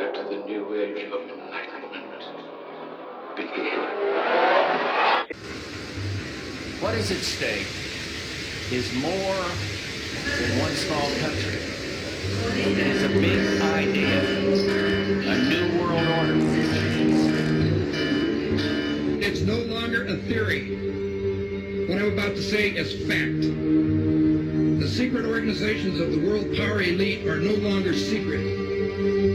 Let the new age of enlightenment begin. What is at stake is more than one small country. It is a big idea, a new world order. It's no longer a theory. What I'm about to say is fact. The secret organizations of the world power elite are no longer secret.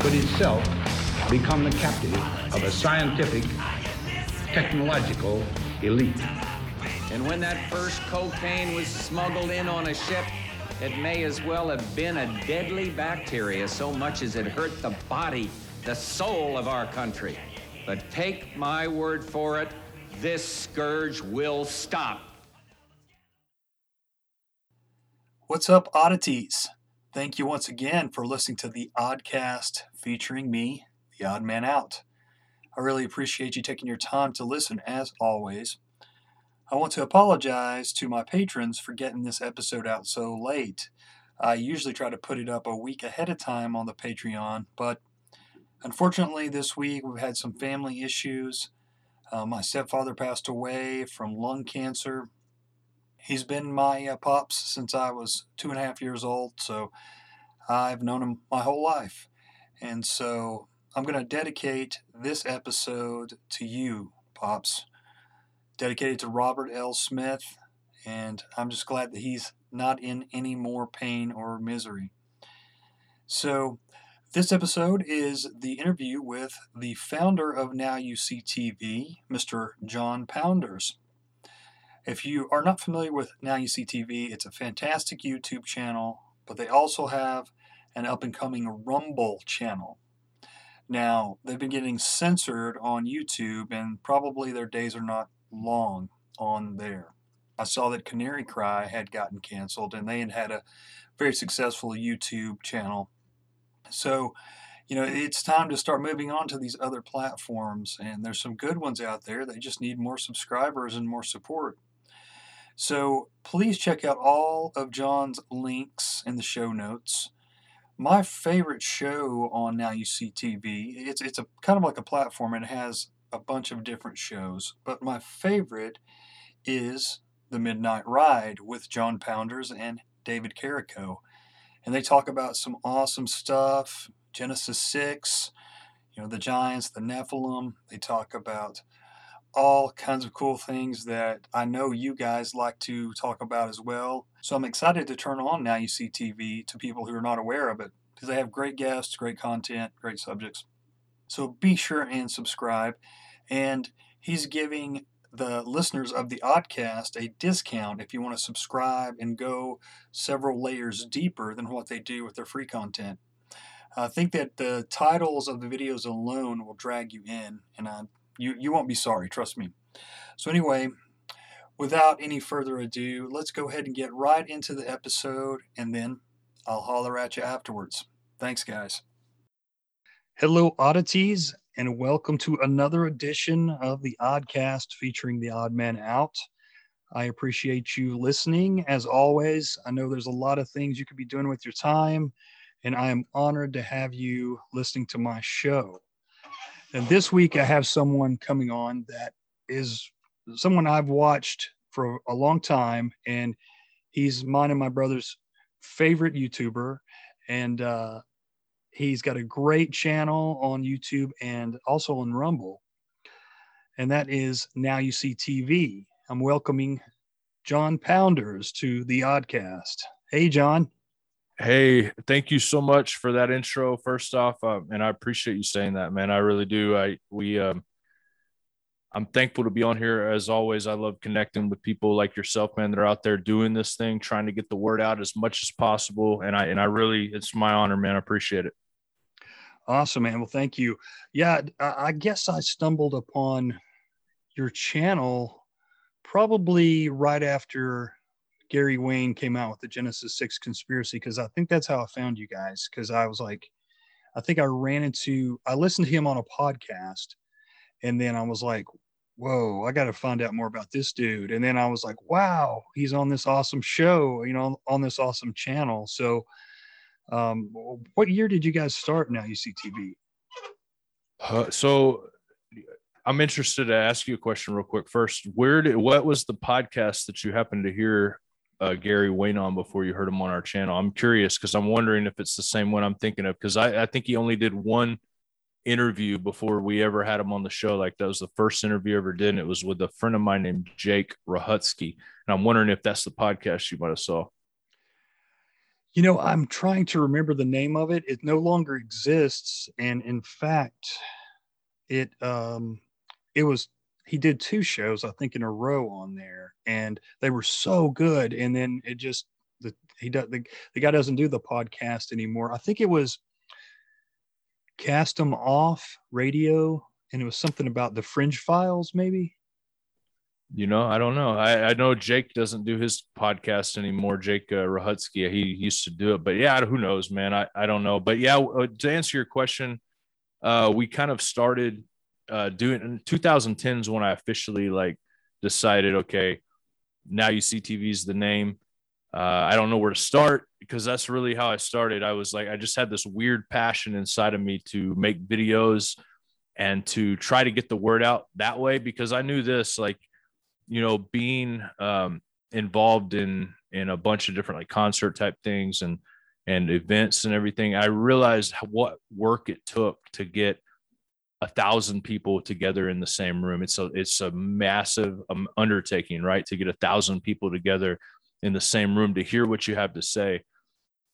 could itself become the captive of a scientific, technological elite. And when that first cocaine was smuggled in on a ship, it may as well have been a deadly bacteria so much as it hurt the body, the soul of our country. But take my word for it, this scourge will stop. What's up, oddities? Thank you once again for listening to the Oddcast featuring me, the Odd Man Out. I really appreciate you taking your time to listen, as always. I want to apologize to my patrons for getting this episode out so late. I usually try to put it up a week ahead of time on the Patreon, but unfortunately, this week we've had some family issues. Uh, my stepfather passed away from lung cancer. He's been my uh, pops since I was two and a half years old, so I've known him my whole life. And so I'm going to dedicate this episode to you, Pops. Dedicated to Robert L. Smith, and I'm just glad that he's not in any more pain or misery. So, this episode is the interview with the founder of Now You See TV, Mr. Jon Pounders. If you are not familiar with Now You See TV, it's a fantastic YouTube channel, but they also have an up and coming Rumble channel. Now, they've been getting censored on YouTube, and probably their days are not long on there. I saw that Canary Cry had gotten canceled, and they had had a very successful YouTube channel. So, you know, it's time to start moving on to these other platforms, and there's some good ones out there. They just need more subscribers and more support. So please check out all of Jon's links in the show notes. My favorite show on Now You See TV, it's, it's a kind of like a platform and it has a bunch of different shows, but my favorite is The Midnight Ride with Jon Pounders and David Carrico. And they talk about some awesome stuff Genesis 6, you know, the giants, the Nephilim. They talk about all kinds of cool things that I know you guys like to talk about as well. So I'm excited to turn on Now You See TV to people who are not aware of it because they have great guests, great content, great subjects. So be sure and subscribe. And he's giving the listeners of the Oddcast a discount if you want to subscribe and go several layers deeper than what they do with their free content. I think that the titles of the videos alone will drag you in, and I you, you won't be sorry, trust me. So, anyway, without any further ado, let's go ahead and get right into the episode, and then I'll holler at you afterwards. Thanks, guys. Hello, oddities, and welcome to another edition of the Oddcast featuring the Odd Man Out. I appreciate you listening. As always, I know there's a lot of things you could be doing with your time, and I am honored to have you listening to my show. And this week I have someone coming on that is someone I've watched for a long time, and he's mine and my brother's favorite YouTuber. And uh, he's got a great channel on YouTube and also on Rumble. And that is Now You See TV. I'm welcoming Jon Pounders to the Oddcast. Hey, Jon. Hey, thank you so much for that intro. First off, uh, and I appreciate you saying that, man. I really do. I we um, I'm thankful to be on here as always. I love connecting with people like yourself, man, that are out there doing this thing, trying to get the word out as much as possible. And I and I really, it's my honor, man. I appreciate it. Awesome, man. Well, thank you. Yeah, I guess I stumbled upon your channel probably right after Gary Wayne came out with the Genesis 6 conspiracy because I think that's how I found you guys. Because I was like, I think I ran into, I listened to him on a podcast and then I was like, whoa, I got to find out more about this dude. And then I was like, wow, he's on this awesome show, you know, on this awesome channel. So, um, what year did you guys start Now You See TV? Uh, so I'm interested to ask you a question real quick. First, where did what was the podcast that you happened to hear uh, Gary Wayne on before you heard him on our channel? I'm curious because I'm wondering if it's the same one I'm thinking of because I, I think he only did one interview before we ever had him on the show. Like that was the first interview I ever did. And it was with a friend of mine named Jake Rahutsky. And I'm wondering if that's the podcast you might have saw. You know, I'm trying to remember the name of it. It no longer exists. And in fact, it um it was he did two shows, I think, in a row on there, and they were so good. And then it just the he does the, the guy doesn't do the podcast anymore. I think it was cast them off radio and it was something about the fringe files maybe? You know i don't know. I, I know jake doesn't do his podcast anymore jake uh, rahutsky he used to do it but yeah who knows man? I, I don't know. But yeah uh, to answer your question uh, we kind of started uh, doing in 2010 is when i officially like decided okay now you see tv is the name uh, I don't know where to start because that's really how I started. I was like, I just had this weird passion inside of me to make videos and to try to get the word out that way because I knew this, like, you know, being um, involved in in a bunch of different like concert type things and and events and everything. I realized what work it took to get a thousand people together in the same room. It's a it's a massive um, undertaking, right? To get a thousand people together in the same room to hear what you have to say.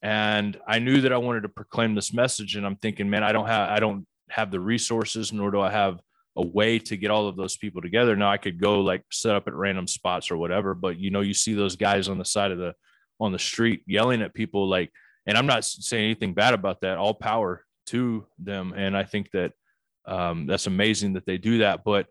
And I knew that I wanted to proclaim this message. And I'm thinking, man, I don't have I don't have the resources, nor do I have a way to get all of those people together. Now I could go like set up at random spots or whatever, but you know, you see those guys on the side of the on the street yelling at people like, and I'm not saying anything bad about that. All power to them, and I think that um, that's amazing that they do that. But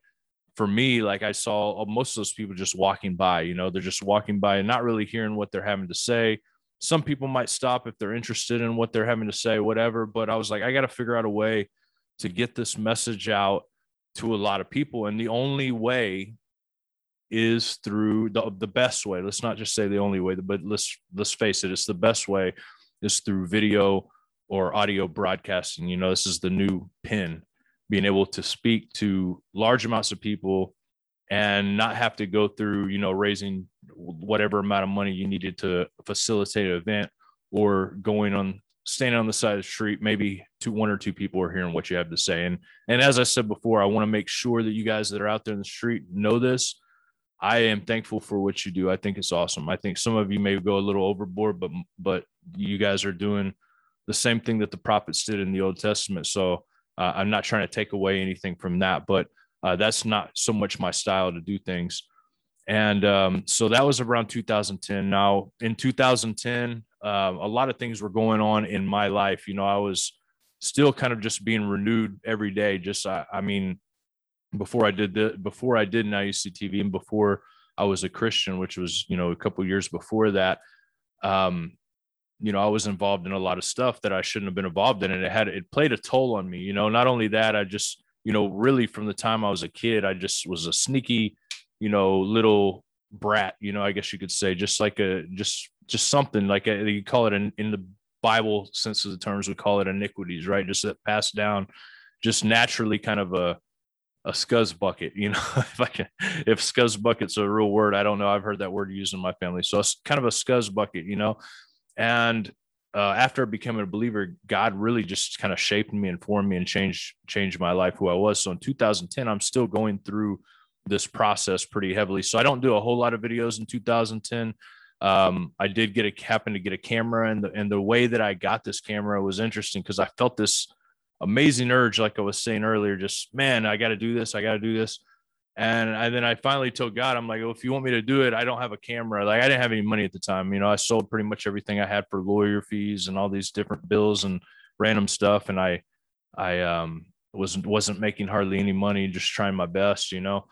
for me, like I saw uh, most of those people just walking by, you know, they're just walking by and not really hearing what they're having to say. Some people might stop if they're interested in what they're having to say, whatever. But I was like, I got to figure out a way to get this message out to a lot of people. And the only way is through the, the best way. Let's not just say the only way, but let's let's face it, it's the best way is through video or audio broadcasting. You know, this is the new pin being able to speak to large amounts of people and not have to go through you know raising whatever amount of money you needed to facilitate an event or going on standing on the side of the street maybe two one or two people are hearing what you have to say. And and as i said before i want to make sure that you guys that are out there in the street know this. I am thankful for what you do. I think it's awesome. I think some of you may go a little overboard but but you guys are doing the same thing that the prophets did in the old testament. So uh, I'm not trying to take away anything from that, but uh, that's not so much my style to do things. And um, so that was around 2010. Now, in 2010, uh, um, a lot of things were going on in my life. You know, I was still kind of just being renewed every day. Just, I, I mean, before I did the, before I did Now TV and before I was a Christian, which was, you know, a couple years before that, um, you know, I was involved in a lot of stuff that I shouldn't have been involved in. And it had, it played a toll on me, you know, not only that, I just, you know, really from the time I was a kid, I just was a sneaky, you know, little brat, you know, I guess you could say just like a, just, just something like a, you call it in, in the Bible sense of the terms, we call it iniquities, right? Just that passed down, just naturally kind of a, a scuzz bucket, you know, if I can, if scuzz bucket's a real word, I don't know. I've heard that word used in my family. So it's kind of a scuzz bucket, you know, and uh, after becoming a believer, God really just kind of shaped me and formed me and changed changed my life who I was. So in 2010, I'm still going through this process pretty heavily. So I don't do a whole lot of videos in 2010. Um, I did get a happen to get a camera, and the and the way that I got this camera was interesting because I felt this amazing urge, like I was saying earlier, just man, I got to do this, I got to do this. And, and then I finally told God, I'm like, oh, if you want me to do it, I don't have a camera. Like I didn't have any money at the time. You know, I sold pretty much everything I had for lawyer fees and all these different bills and random stuff. And I, I um, wasn't wasn't making hardly any money, just trying my best, you know.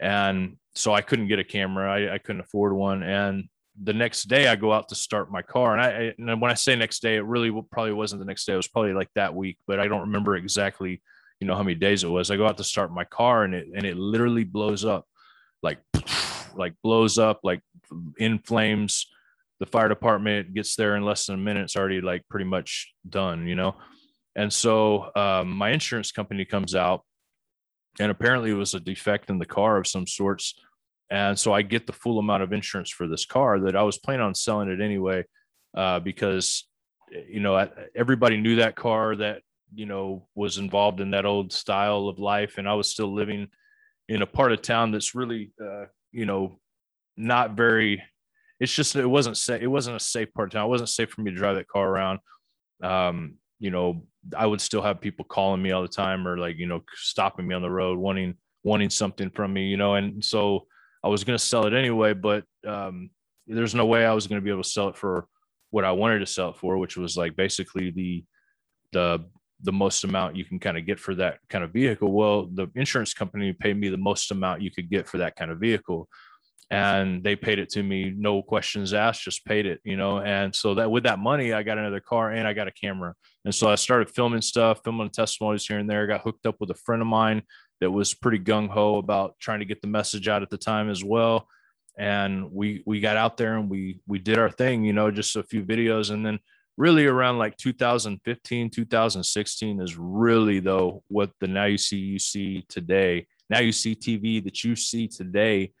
And so I couldn't get a camera. I, I couldn't afford one. And the next day I go out to start my car. And I, and when I say next day, it really probably wasn't the next day. It was probably like that week, but I don't remember exactly you know how many days it was. I go out to start my car and it and it literally blows up, like like blows up, like in flames. The fire department gets there in less than a minute. It's already like pretty much done, you know. And so um, my insurance company comes out, and apparently it was a defect in the car of some sorts. And so I get the full amount of insurance for this car that I was planning on selling it anyway, uh, because you know everybody knew that car that you know was involved in that old style of life. And i was still living in a part of town that's really uh, you know not very it's just it wasn't safe it wasn't a safe part of town. It wasn't safe for me to drive that car around. Um, you know i would still have people calling me all the time or like you know stopping me on the road wanting wanting something from me you know? And so i was going to sell it anyway but um, there's no way i was going to be able to sell it for what i wanted to sell it for which was like basically the the the most amount you can kind of get for that kind of vehicle. Well, the insurance company paid me the most amount you could get for that kind of vehicle. And they paid it to me, no questions asked, just paid it, you know. And so that with that money, I got another car and I got a camera. And so I started filming stuff, filming testimonies here and there. I got hooked up with a friend of mine that was pretty gung ho about trying to get the message out at the time as well. And we we got out there and we we did our thing, you know, just a few videos. And then really around like 2015 2016 is really though what the now you see you see today. Now you see tv that you see today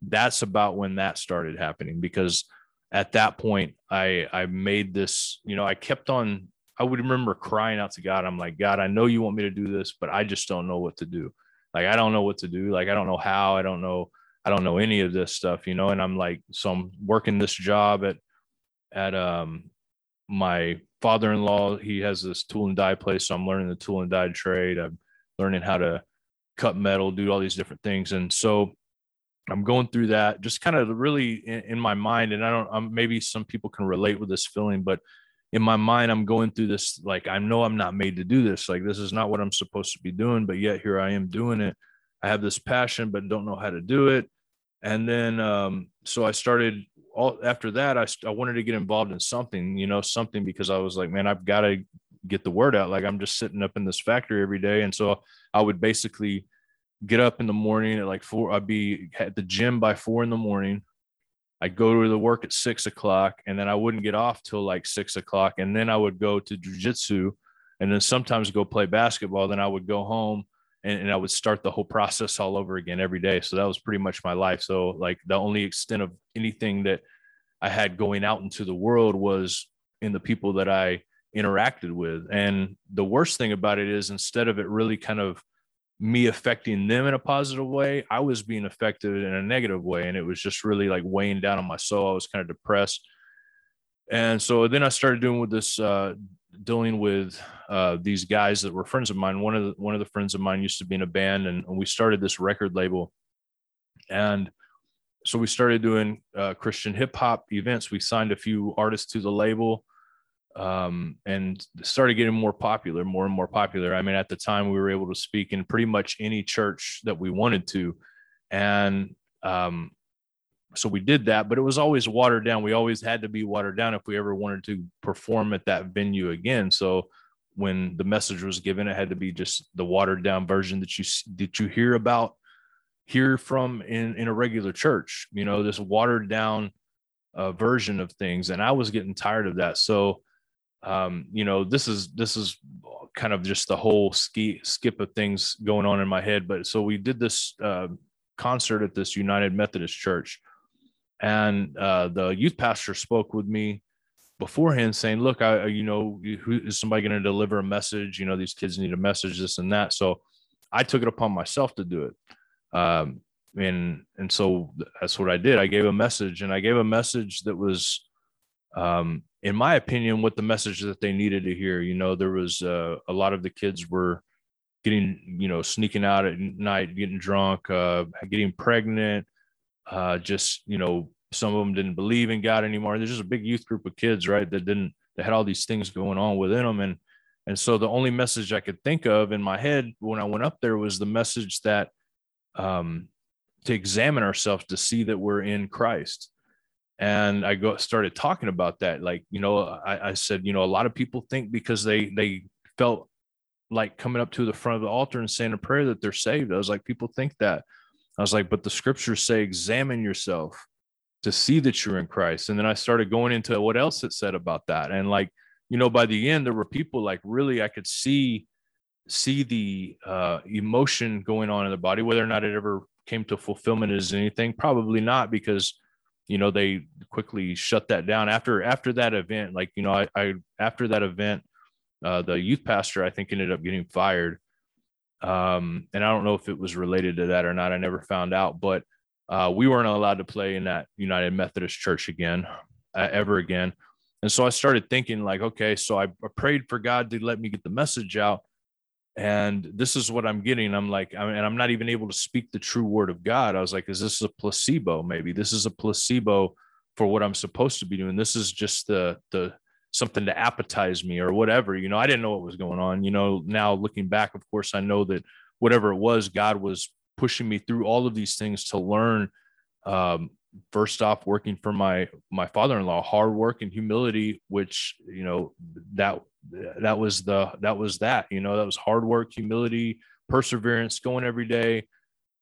that's about when that started happening because at that point i i made this you know i kept on i would remember crying out to god. I'm like god i know you want me to do this but i just don't know what to do. Like i don't know what to do. Like i don't know how. I don't know i don't know any of this stuff you know? And i'm like so i'm working this job at at um my father-in-law he has this tool and die place so i'm learning the tool and die trade. I'm learning how to cut metal do all these different things. And so i'm going through that just kind of really in, in my mind and i don't I'm, maybe some people can relate with this feeling but in my mind i'm going through this like i know i'm not made to do this. Like this is not what i'm supposed to be doing but yet here i am doing it. I have this passion but don't know how to do it and then um, so i started all after that, I, I wanted to get involved in something, you know, something because I was like, man, I've got to get the word out. Like I'm just sitting up in this factory every day. And so I would basically get up in the morning at like four, I'd be at the gym by four in the morning. I'd go to the work at six o'clock and then I wouldn't get off till like six o'clock. And then I would go to jujitsu and then sometimes go play basketball. Then I would go home and, and I would start the whole process all over again every day. So that was pretty much my life. So like the only extent of anything that I had going out into the world was in the people that I interacted with. And the worst thing about it is instead of it really kind of me affecting them in a positive way, I was being affected in a negative way. And it was just really like weighing down on my soul. I was kind of depressed. And so then I started doing with this uh, dealing with uh, these guys that were friends of mine. One of the one of the friends of mine used to be in a band, and, and we started this record label. And so we started doing uh, Christian hip hop events. We signed a few artists to the label, um, and started getting more popular, more and more popular. I mean, at the time, we were able to speak in pretty much any church that we wanted to, and um, so we did that, but it was always watered down. We always had to be watered down if we ever wanted to perform at that venue again. So when the message was given, it had to be just the watered down version that you that you hear about, hear from in in a regular church. You know, this watered down uh, version of things, and I was getting tired of that. So, um, you know, this is this is kind of just the whole ski skip of things going on in my head. But so we did this uh, concert at this United Methodist Church and uh, the youth pastor spoke with me beforehand saying, look, I, you know, who is somebody going to deliver a message? You know, these kids need a message, this and that. So I took it upon myself to do it. Um, and, and so that's what I did. I gave a message and I gave a message that was, um, in my opinion, what the message that they needed to hear, you know, there was uh, a lot of the kids were getting, you know, sneaking out at night, getting drunk, uh, getting pregnant, uh, just, you know, some of them didn't believe in God anymore. There's just a big youth group of kids, right? That didn't, that had all these things going on within them. And, and so the only message I could think of in my head when I went up there was the message that, um, to examine ourselves to see that we're in Christ. And I go started talking about that. Like, you know, I, I said, you know, a lot of people think because they they felt like coming up to the front of the altar and saying a prayer that they're saved. I was like, people think that. I was like, but the scriptures say, examine yourself to see that you're in Christ. And then I started going into what else it said about that. And like, you know, by the end, there were people like really I could see see the uh, emotion going on in the body, whether or not it ever came to fulfillment as anything, probably not, because you know they quickly shut that down after after that event. Like, you know, I, I after that event, uh, the youth pastor I think ended up getting fired. Um, and I don't know if it was related to that or not. I never found out, but uh, we weren't allowed to play in that United Methodist Church again, uh, ever again. And so I started thinking, like, okay, so I, prayed for God to let me get the message out. And this is what I'm getting. I'm like, I mean, and I'm not even able to speak the true word of God. I was like, is this a placebo? Maybe this is a placebo for what I'm supposed to be doing. This is just the the something to appetize me or whatever. You know, I didn't know what was going on. You know, now looking back, of course, I know that whatever it was, God was pushing me through all of these things to learn um, first off working for my my father-in-law hard work and humility which you know that that was the that was that you know that was hard work humility perseverance going every day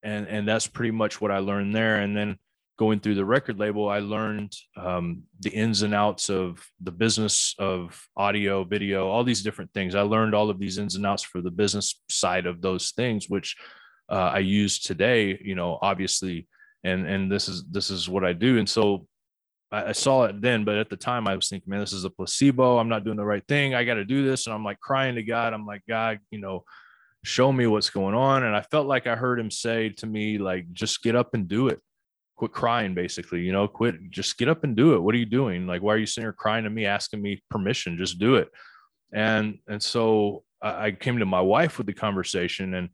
and and that's pretty much what i learned there and then going through the record label i learned um, the ins and outs of the business of audio video all these different things i learned all of these ins and outs for the business side of those things which uh, I use today, you know, obviously, and and this is this is what I do. And so I, I saw it then, but at the time I was thinking, man, this is a placebo. I'm not doing the right thing. I got to do this, and I'm like crying to God. I'm like, God, you know, show me what's going on. And I felt like I heard Him say to me, like, just get up and do it. Quit crying, basically. You know, quit. Just get up and do it. What are you doing? Like, why are you sitting here crying to me, asking me permission? Just do it. And and so I came to my wife with the conversation and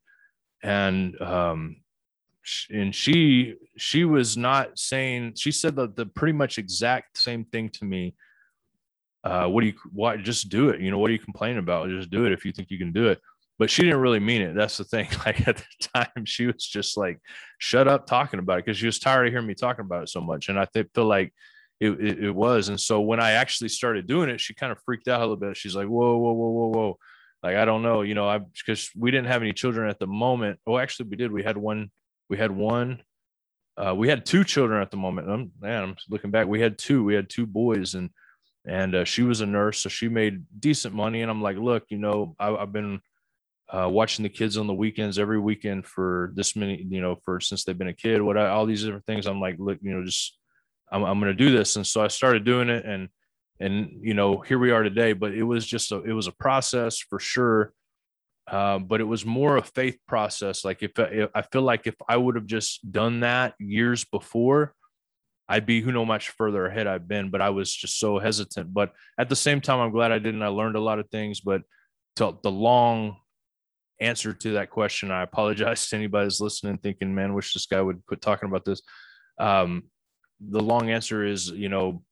and um and she she was not saying she said the, the pretty much exact same thing to me uh what do you why just do it you know what are you complaining about just do it if you think you can do it but she didn't really mean it that's the thing like at the time she was just like shut up talking about it because she was tired of hearing me talking about it so much and i th- feel like it, it, it was and so when i actually started doing it she kind of freaked out a little bit she's like whoa whoa whoa whoa whoa like I don't know, you know, I because we didn't have any children at the moment. Oh, actually, we did. We had one. We had one. Uh, we had two children at the moment. I'm man, I'm looking back. We had two. We had two boys, and and uh, she was a nurse, so she made decent money. And I'm like, look, you know, I, have been uh, watching the kids on the weekends every weekend for this many, you know, for since they've been a kid. What I, all these different things. I'm like, look, you know, just I'm I'm gonna do this, and so I started doing it, and and you know here we are today but it was just a it was a process for sure uh, but it was more a faith process like if, if i feel like if i would have just done that years before i'd be who know much further ahead i've been but i was just so hesitant but at the same time i'm glad i didn't i learned a lot of things but to the long answer to that question i apologize to anybody that's listening thinking man wish this guy would quit talking about this um, the long answer is you know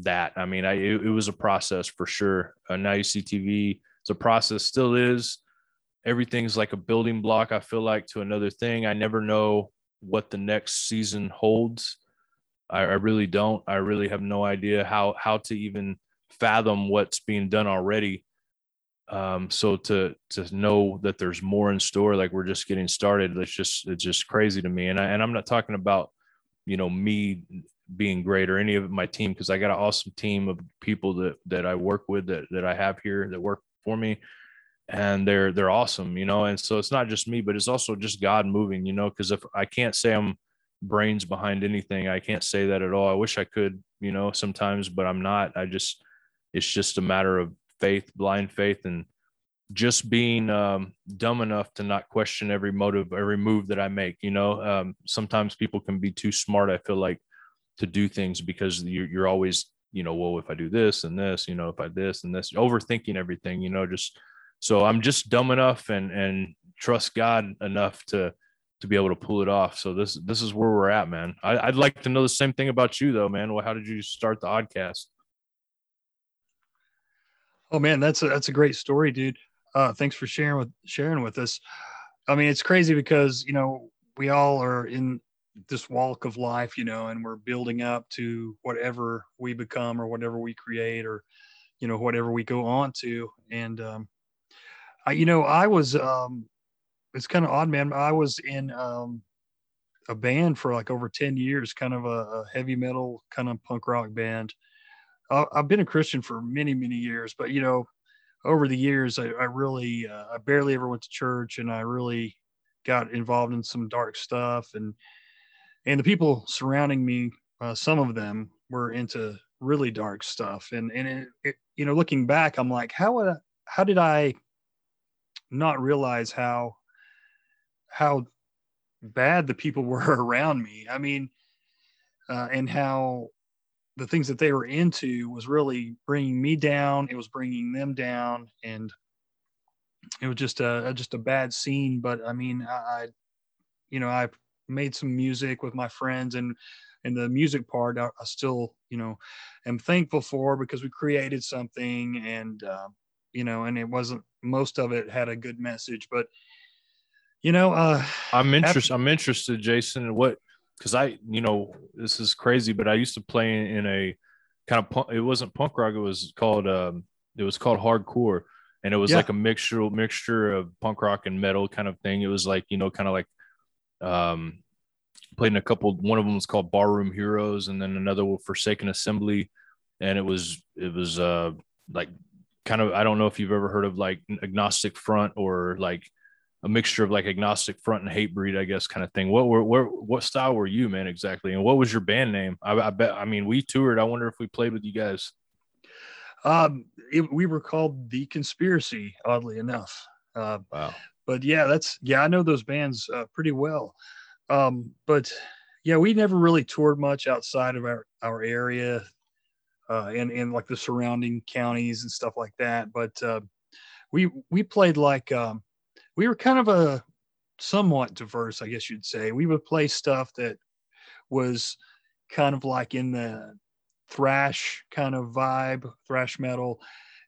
that. I mean, I it, it was a process for sure. Uh, now you see TV, it's a process, still is. Everything's like a building block. I feel like to another thing. I never know what the next season holds. I, I really don't. I really have no idea how how to even fathom what's being done already. Um, so to to know that there's more in store, like we're just getting started, it's just it's just crazy to me. And I and I'm not talking about you know me being great or any of my team because I got an awesome team of people that that I work with that that I have here that work for me. And they're they're awesome you know? And so it's not just me but it's also just God moving you know? Because if I can't say I'm brains behind anything I can't say that at all. I wish I could you know sometimes but I'm not. I just it's just a matter of faith, blind faith, and just being um, dumb enough to not question every motive, every move that I make. You know, um, sometimes people can be too smart. I feel like to do things because you're, you're always, you know, well, if I do this and this, you know, if I this and this, overthinking everything, you know, just so I'm just dumb enough and and trust God enough to to be able to pull it off. So this this is where we're at, man. I, would like to know the same thing about you, though, man. Well, how did you start the oddcast? Oh man, that's a that's a great story, dude. Uh, thanks for sharing with sharing with us. I mean, it's crazy because you know we all are in this walk of life, you know, and we're building up to whatever we become or whatever we create or you know whatever we go on to. And um, I, you know, I was um, it's kind of odd, man. I was in um, a band for like over ten years, kind of a, a heavy metal kind of punk rock band. I've been a Christian for many, many years, but you know, over the years, I, I really, uh, I barely ever went to church, and I really got involved in some dark stuff, and and the people surrounding me, uh, some of them were into really dark stuff, and and it, it, you know, looking back, I'm like, how would I, how did I not realize how how bad the people were around me? I mean, uh, and how the things that they were into was really bringing me down. It was bringing them down, and it was just a just a bad scene. But I mean, I, I you know, I made some music with my friends, and and the music part, I, I still, you know, am thankful for because we created something, and uh, you know, and it wasn't most of it had a good message, but you know, uh, I'm interested. I'm interested, Jason, in what because I, you know, this is crazy, but I used to play in a kind of punk, it wasn't punk rock. It was called um, it was called hardcore, and it was yeah. like a mixture mixture of punk rock and metal kind of thing. It was like you know, kind of like um, played in a couple. One of them was called Barroom Heroes, and then another was Forsaken Assembly, and it was it was uh like kind of I don't know if you've ever heard of like agnostic front or like a mixture of like agnostic front and Hatebreed, I guess, kind of thing. What were where what style were you, man, exactly? And what was your band name? I, I bet. I mean, we toured. I wonder if we played with you guys. Um, it, we were called the Conspiracy, oddly enough. Uh, wow. But yeah, that's yeah. I know those bands uh, pretty well. Um, but yeah, we never really toured much outside of our our area, uh, and and like the surrounding counties and stuff like that. But uh, we we played like um, we were kind of a somewhat diverse, I guess you'd say. We would play stuff that was kind of like in the thrash kind of vibe, thrash metal,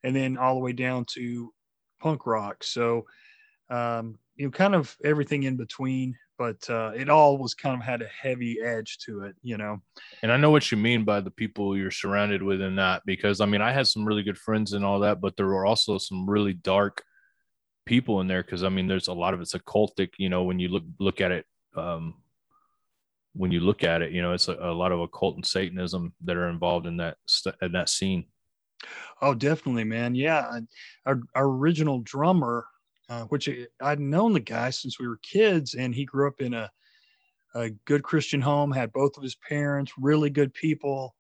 and then all the way down to punk rock. So, um, you know, kind of everything in between, but uh, it all was kind of had a heavy edge to it, you know. And I know what you mean by the people you're surrounded with in that, because I mean, I had some really good friends and all that, but there were also some really dark people in there because I mean, there's a lot of it's occultic. You know, when you look look at it, um, when you look at it, you know, it's a, a lot of occult and Satanism that are involved in that in that scene. Oh, definitely, man. Yeah, our, our original drummer, uh, which I'd known the guy since we were kids, and he grew up in a a good Christian home, had both of his parents, really good people.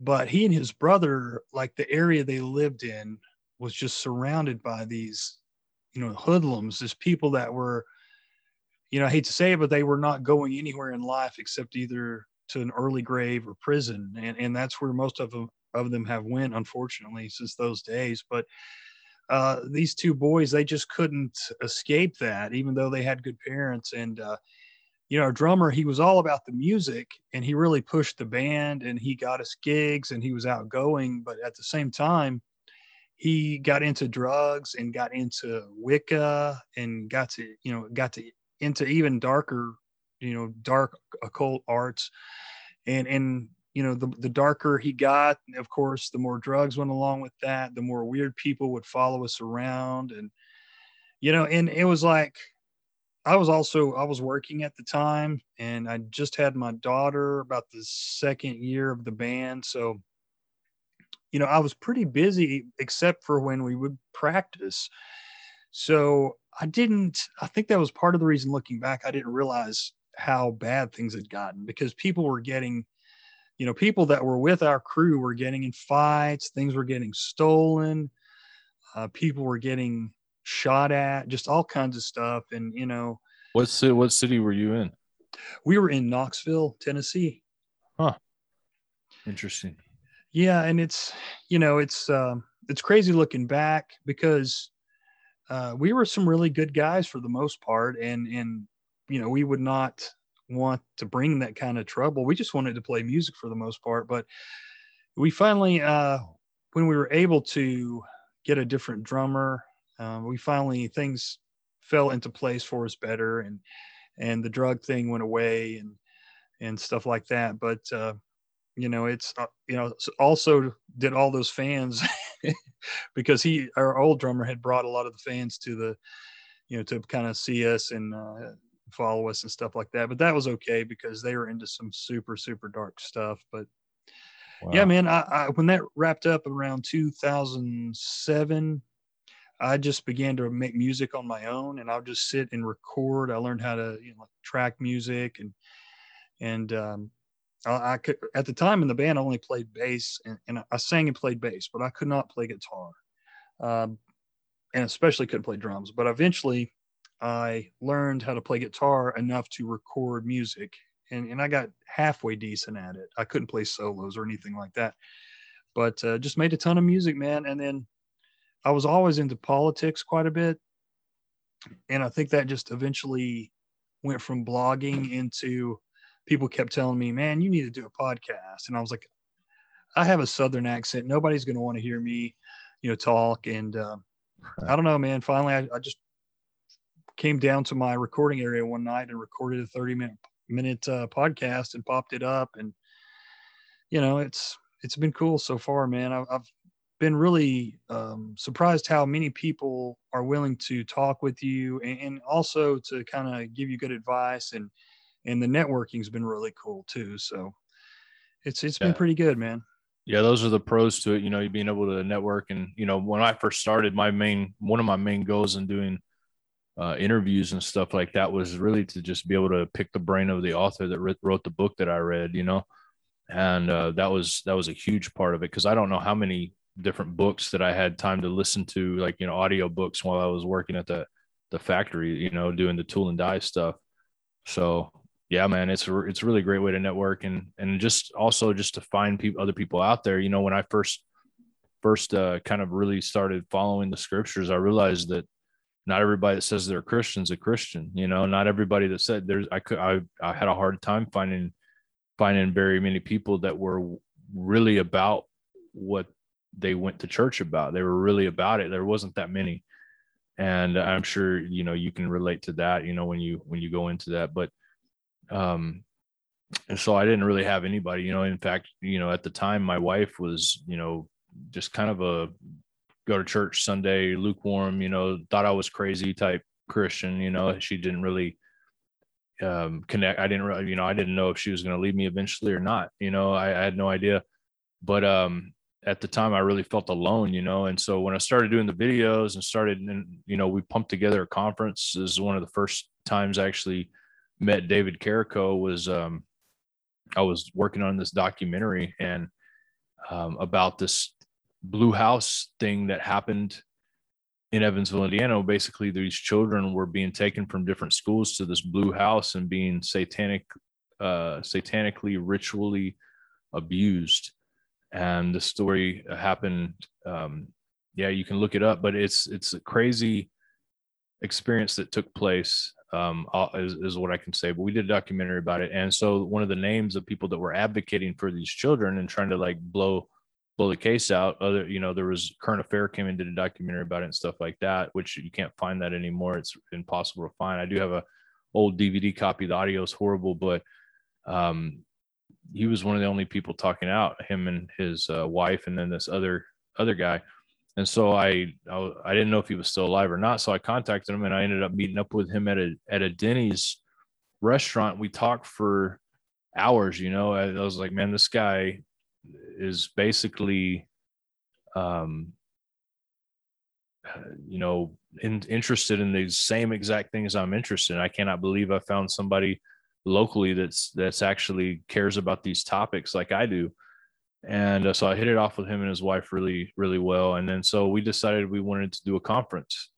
But he and his brother, like the area they lived in, was just surrounded by these you know hoodlums these people that were you know i hate to say it but they were not going anywhere in life except either to an early grave or prison. And and that's where most of them of them have went unfortunately since those days. But uh, these two boys they just couldn't escape that even though they had good parents. And uh, you know our drummer he was all about the music and he really pushed the band and he got us gigs and he was outgoing. But at the same time he got into drugs and got into Wicca and got to, you know, got to into even darker, you know, dark occult arts. And, and, you know, the, the darker he got, of course, the more drugs went along with that, the more weird people would follow us around. And, you know, and it was like, I was also, I was working at the time and I just had my daughter about the second year of the band. So, you know, I was pretty busy except for when we would practice. So I didn't, I think that was part of the reason looking back, I didn't realize how bad things had gotten because people were getting, you know, people that were with our crew were getting in fights, things were getting stolen, uh, people were getting shot at, just all kinds of stuff. And, you know, what city, what city were you in? We were in Knoxville, Tennessee. Huh. Interesting. Yeah. And it's, you know, it's, um, it's crazy looking back because uh, we were some really good guys for the most part. And, and, you know, we would not want to bring that kind of trouble. We just wanted to play music for the most part. But we finally, uh, when we were able to get a different drummer, uh, we finally things fell into place for us better, and and the drug thing went away, and and stuff like that. But uh, you know, it's uh, you know also did all those fans because he our old drummer had brought a lot of the fans to the you know to kind of see us and uh, follow us and stuff like that. But that was okay because they were into some super super dark stuff. But wow. yeah, man, I, I, when that wrapped up around 2007, I just began to make music on my own, and I'll just sit and record. I learned how to you know track music and and um, I, I, could at the time in the band I only played bass and, and I sang and played bass, but I could not play guitar, um, and especially couldn't play drums. But eventually, I learned how to play guitar enough to record music, and, and I got halfway decent at it. I couldn't play solos or anything like that, but uh, just made a ton of music, man. And then I was always into politics quite a bit, and I think that just eventually went from blogging into people kept telling me, "Man, you need to do a podcast," and I was like, "I have a Southern accent. Nobody's going to want to hear me, you know, talk." And uh, I don't know, man. Finally, I, I just came down to my recording area one night and recorded a 30 minute minute uh, podcast and popped it up and you know it's it's been cool so far man i've, I've been really um, surprised how many people are willing to talk with you and, and also to kind of give you good advice and and the networking's been really cool too so it's it's yeah. been pretty good man yeah those are the pros to it you know you being able to network and you know when i first started my main one of my main goals in doing uh, interviews and stuff like that was really to just be able to pick the brain of the author that wrote the book that I read, you know, and uh, that was that was a huge part of it because I don't know how many different books that I had time to listen to, like you know, audio books while I was working at the the factory, you know, doing the tool and die stuff. So yeah, man, it's a, it's a really great way to network and and just also just to find people other people out there. You know, when I first first uh, kind of really started following the scriptures, I realized that not everybody that says they're Christians a Christian. You know, not everybody that said there's I could I I had a hard time finding finding very many people that were really about what they went to church about. They were really about it. There wasn't that many. And I'm sure, you know, you can relate to that, you know, when you when you go into that. But um and so I didn't really have anybody, you know. In fact, you know, at the time my wife was, you know, just kind of a go to church Sunday, lukewarm, you know, thought I was crazy type Christian, you know, she didn't really um, connect. I didn't really, you know, I didn't know if she was going to leave me eventually or not, you know, I, I had no idea. But um, at the time I really felt alone, you know. And so when I started doing the videos and started, and you know, we pumped together a conference. This is one of the first times I actually met David Carrico. Was um, I was working on this documentary and um, about this blue house thing that happened in Evansville, Indiana. Basically, these children were being taken from different schools to this blue house and being satanic, uh, satanically, ritually abused. And the story happened. Um, yeah, you can look it up, but it's it's a crazy experience that took place. Um, is, is what I can say. But we did a documentary about it, and so one of the names of people that were advocating for these children and trying to like blow blow the case out. Other, you know, there was current affair came and did a documentary about it and stuff like that, which you can't find that anymore. It's impossible to find. I do have a old DVD copy. The audio is horrible, but um, he was one of the only people talking out. Him and his uh, wife, and then this other other guy. And so I, I I didn't know if he was still alive or not. So I contacted him, and I ended up meeting up with him at a at a Denny's restaurant. We talked for hours. You know, I, was like, man, this guy is basically um you know in, interested in the same exact things i'm interested in i cannot believe i found somebody locally that's that's actually cares about these topics like I do. And uh, so I hit it off with him and his wife really really well. And then so we decided we wanted to do a conference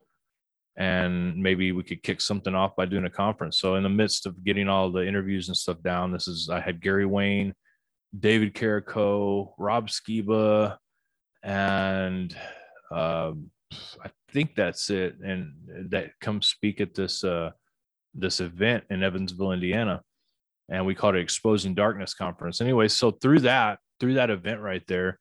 and maybe we could kick something off by doing a conference. So in the midst of getting all the interviews and stuff down, this is I had Gary Wayne, David Carrico, Rob Skiba, and um, I think that's it. And that come speak at this uh, this event in Evansville, Indiana, and we called it Exposing Darkness Conference. Anyway, so through that through that event right there,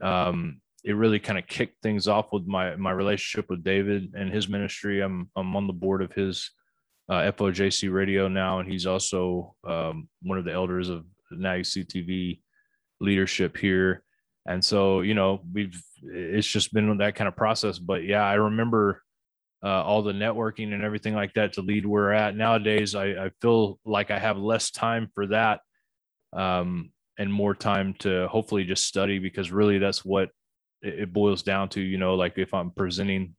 um, it really kind of kicked things off with my my relationship with David and his ministry. I'm I'm on the board of his uh, FOJC Radio now, and he's also um, one of the elders of Now CTV leadership here. And so, you know, we've it's just been that kind of process. But yeah, I remember uh, all the networking and everything like that to lead where we're at nowadays. I, I feel like I have less time for that um, and more time to hopefully just study because really that's what it boils down to you know like if i'm presenting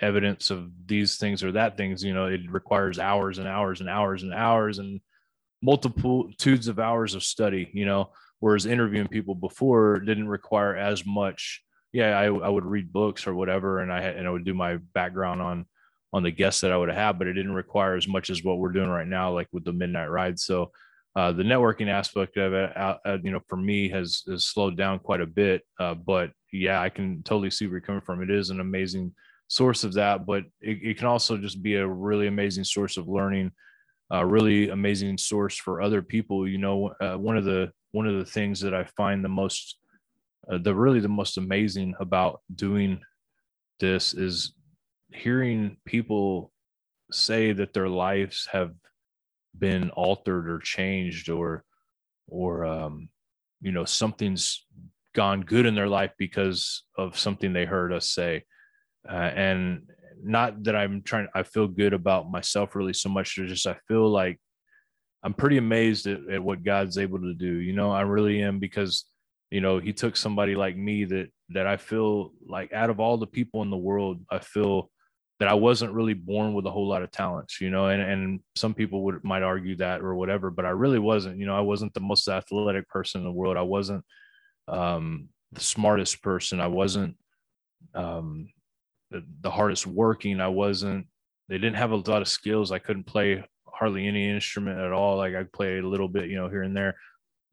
evidence of these things or that things you know it requires hours and hours and hours and hours and multitudes of hours of study you know whereas interviewing people before didn't require as much yeah i, I would read books or whatever and i and i would do my background on on the guests that i would have but it didn't require as much as what we're doing right now like with the midnight ride. So uh, the networking aspect of it, uh, uh, you know, for me has, has slowed down quite a bit. Uh, but yeah, I can totally see where you're coming from. It is an amazing source of that, but it, it can also just be a really amazing source of learning, a really amazing source for other people. You know, uh, one of the one of the things that I find the most, uh, the really the most amazing about doing this is hearing people say that their lives have been altered or changed or or um, you know something's gone good in their life because of something they heard us say. Uh, and not that i'm trying i feel good about myself really so much. Just i feel like i'm pretty amazed at, at what god's able to do. You know i really am because you know he took somebody like me that that i feel like out of all the people in the world i feel that I wasn't really born with a whole lot of talents, you know, and, and some people would might argue that or whatever, but I really wasn't, you know, I wasn't the most athletic person in the world. I wasn't um, the smartest person. I wasn't um, the, the hardest working. I wasn't, they didn't have a lot of skills. I couldn't play hardly any instrument at all. Like I played a little bit, you know, here and there,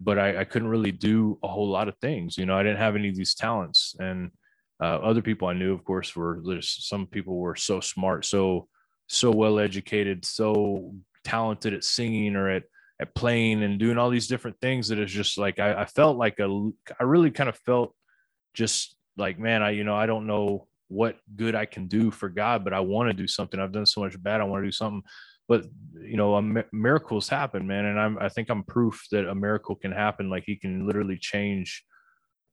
but I, I couldn't really do a whole lot of things. You know, I didn't have any of these talents and, uh, other people I knew, of course, were there's some people were so smart, so so well educated, so talented at singing or at at playing and doing all these different things that is just like I, I felt like a I really kind of felt just like man I you know I don't know what good I can do for God, but I want to do something. I've done so much bad. I want to do something. But you know, miracles happen, man, and I'm I think I'm proof that a miracle can happen. Like He can literally change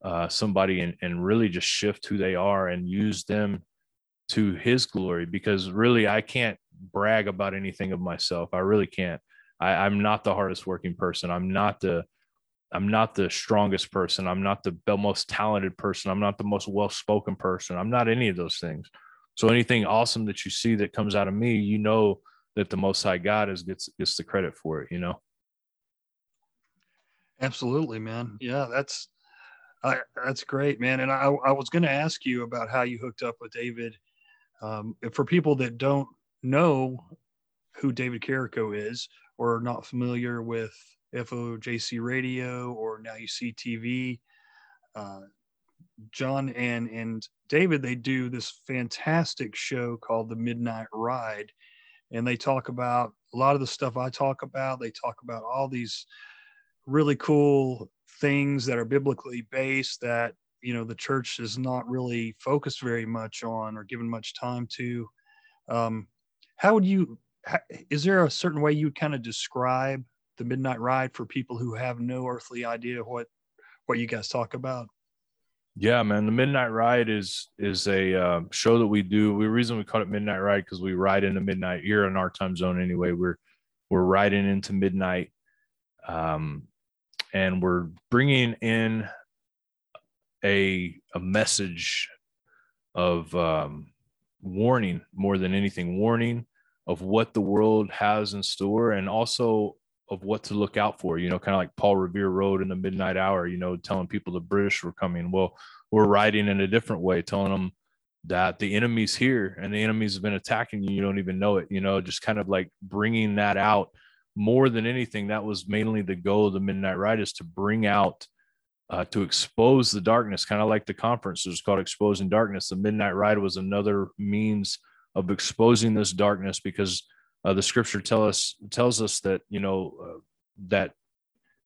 uh, somebody and, and really just shift who they are and use them to his glory because really I can't brag about anything of myself. I really can't. I, I'm not the hardest working person. I'm not the I'm not the strongest person. I'm not the most talented person. I'm not the most well spoken person. I'm not any of those things. So anything awesome that you see that comes out of me, you know that the Most High God is gets gets the credit for it. You know. Absolutely, man. Yeah, that's I, that's great, man. And I, I was going to ask you about how you hooked up with David. Um, for people that don't know who David Carrico is or are not familiar with FOJC Radio or Now You See TV, uh, Jon and and David they do this fantastic show called The Midnight Ride, and they talk about a lot of the stuff I talk about. They talk about all these really cool things that are biblically based that you know the church is not really focused very much on or given much time to um, how would you is there a certain way you kind of describe the midnight ride for people who have no earthly idea what what you guys talk about? Yeah man the midnight ride is is a uh, show that we do. The reason we call it midnight ride because we ride into midnight here in our time zone anyway. We're we're riding into midnight um and we're bringing in a a message of um, warning more than anything warning of what the world has in store and also of what to look out for. You know, kind of like Paul Revere wrote in the Midnight Hour. You know, telling people the British were coming. Well, we're writing in a different way, telling them that the enemy's here and the enemy's been attacking you. You don't even know it. You know, just kind of like bringing that out more than anything. That was mainly the goal of the Midnight Ride is to bring out. Uh, to expose the darkness, kind of like the conference was called Exposing Darkness. The Midnight Ride was another means of exposing this darkness because uh, the scripture tell us tells us that you know uh, that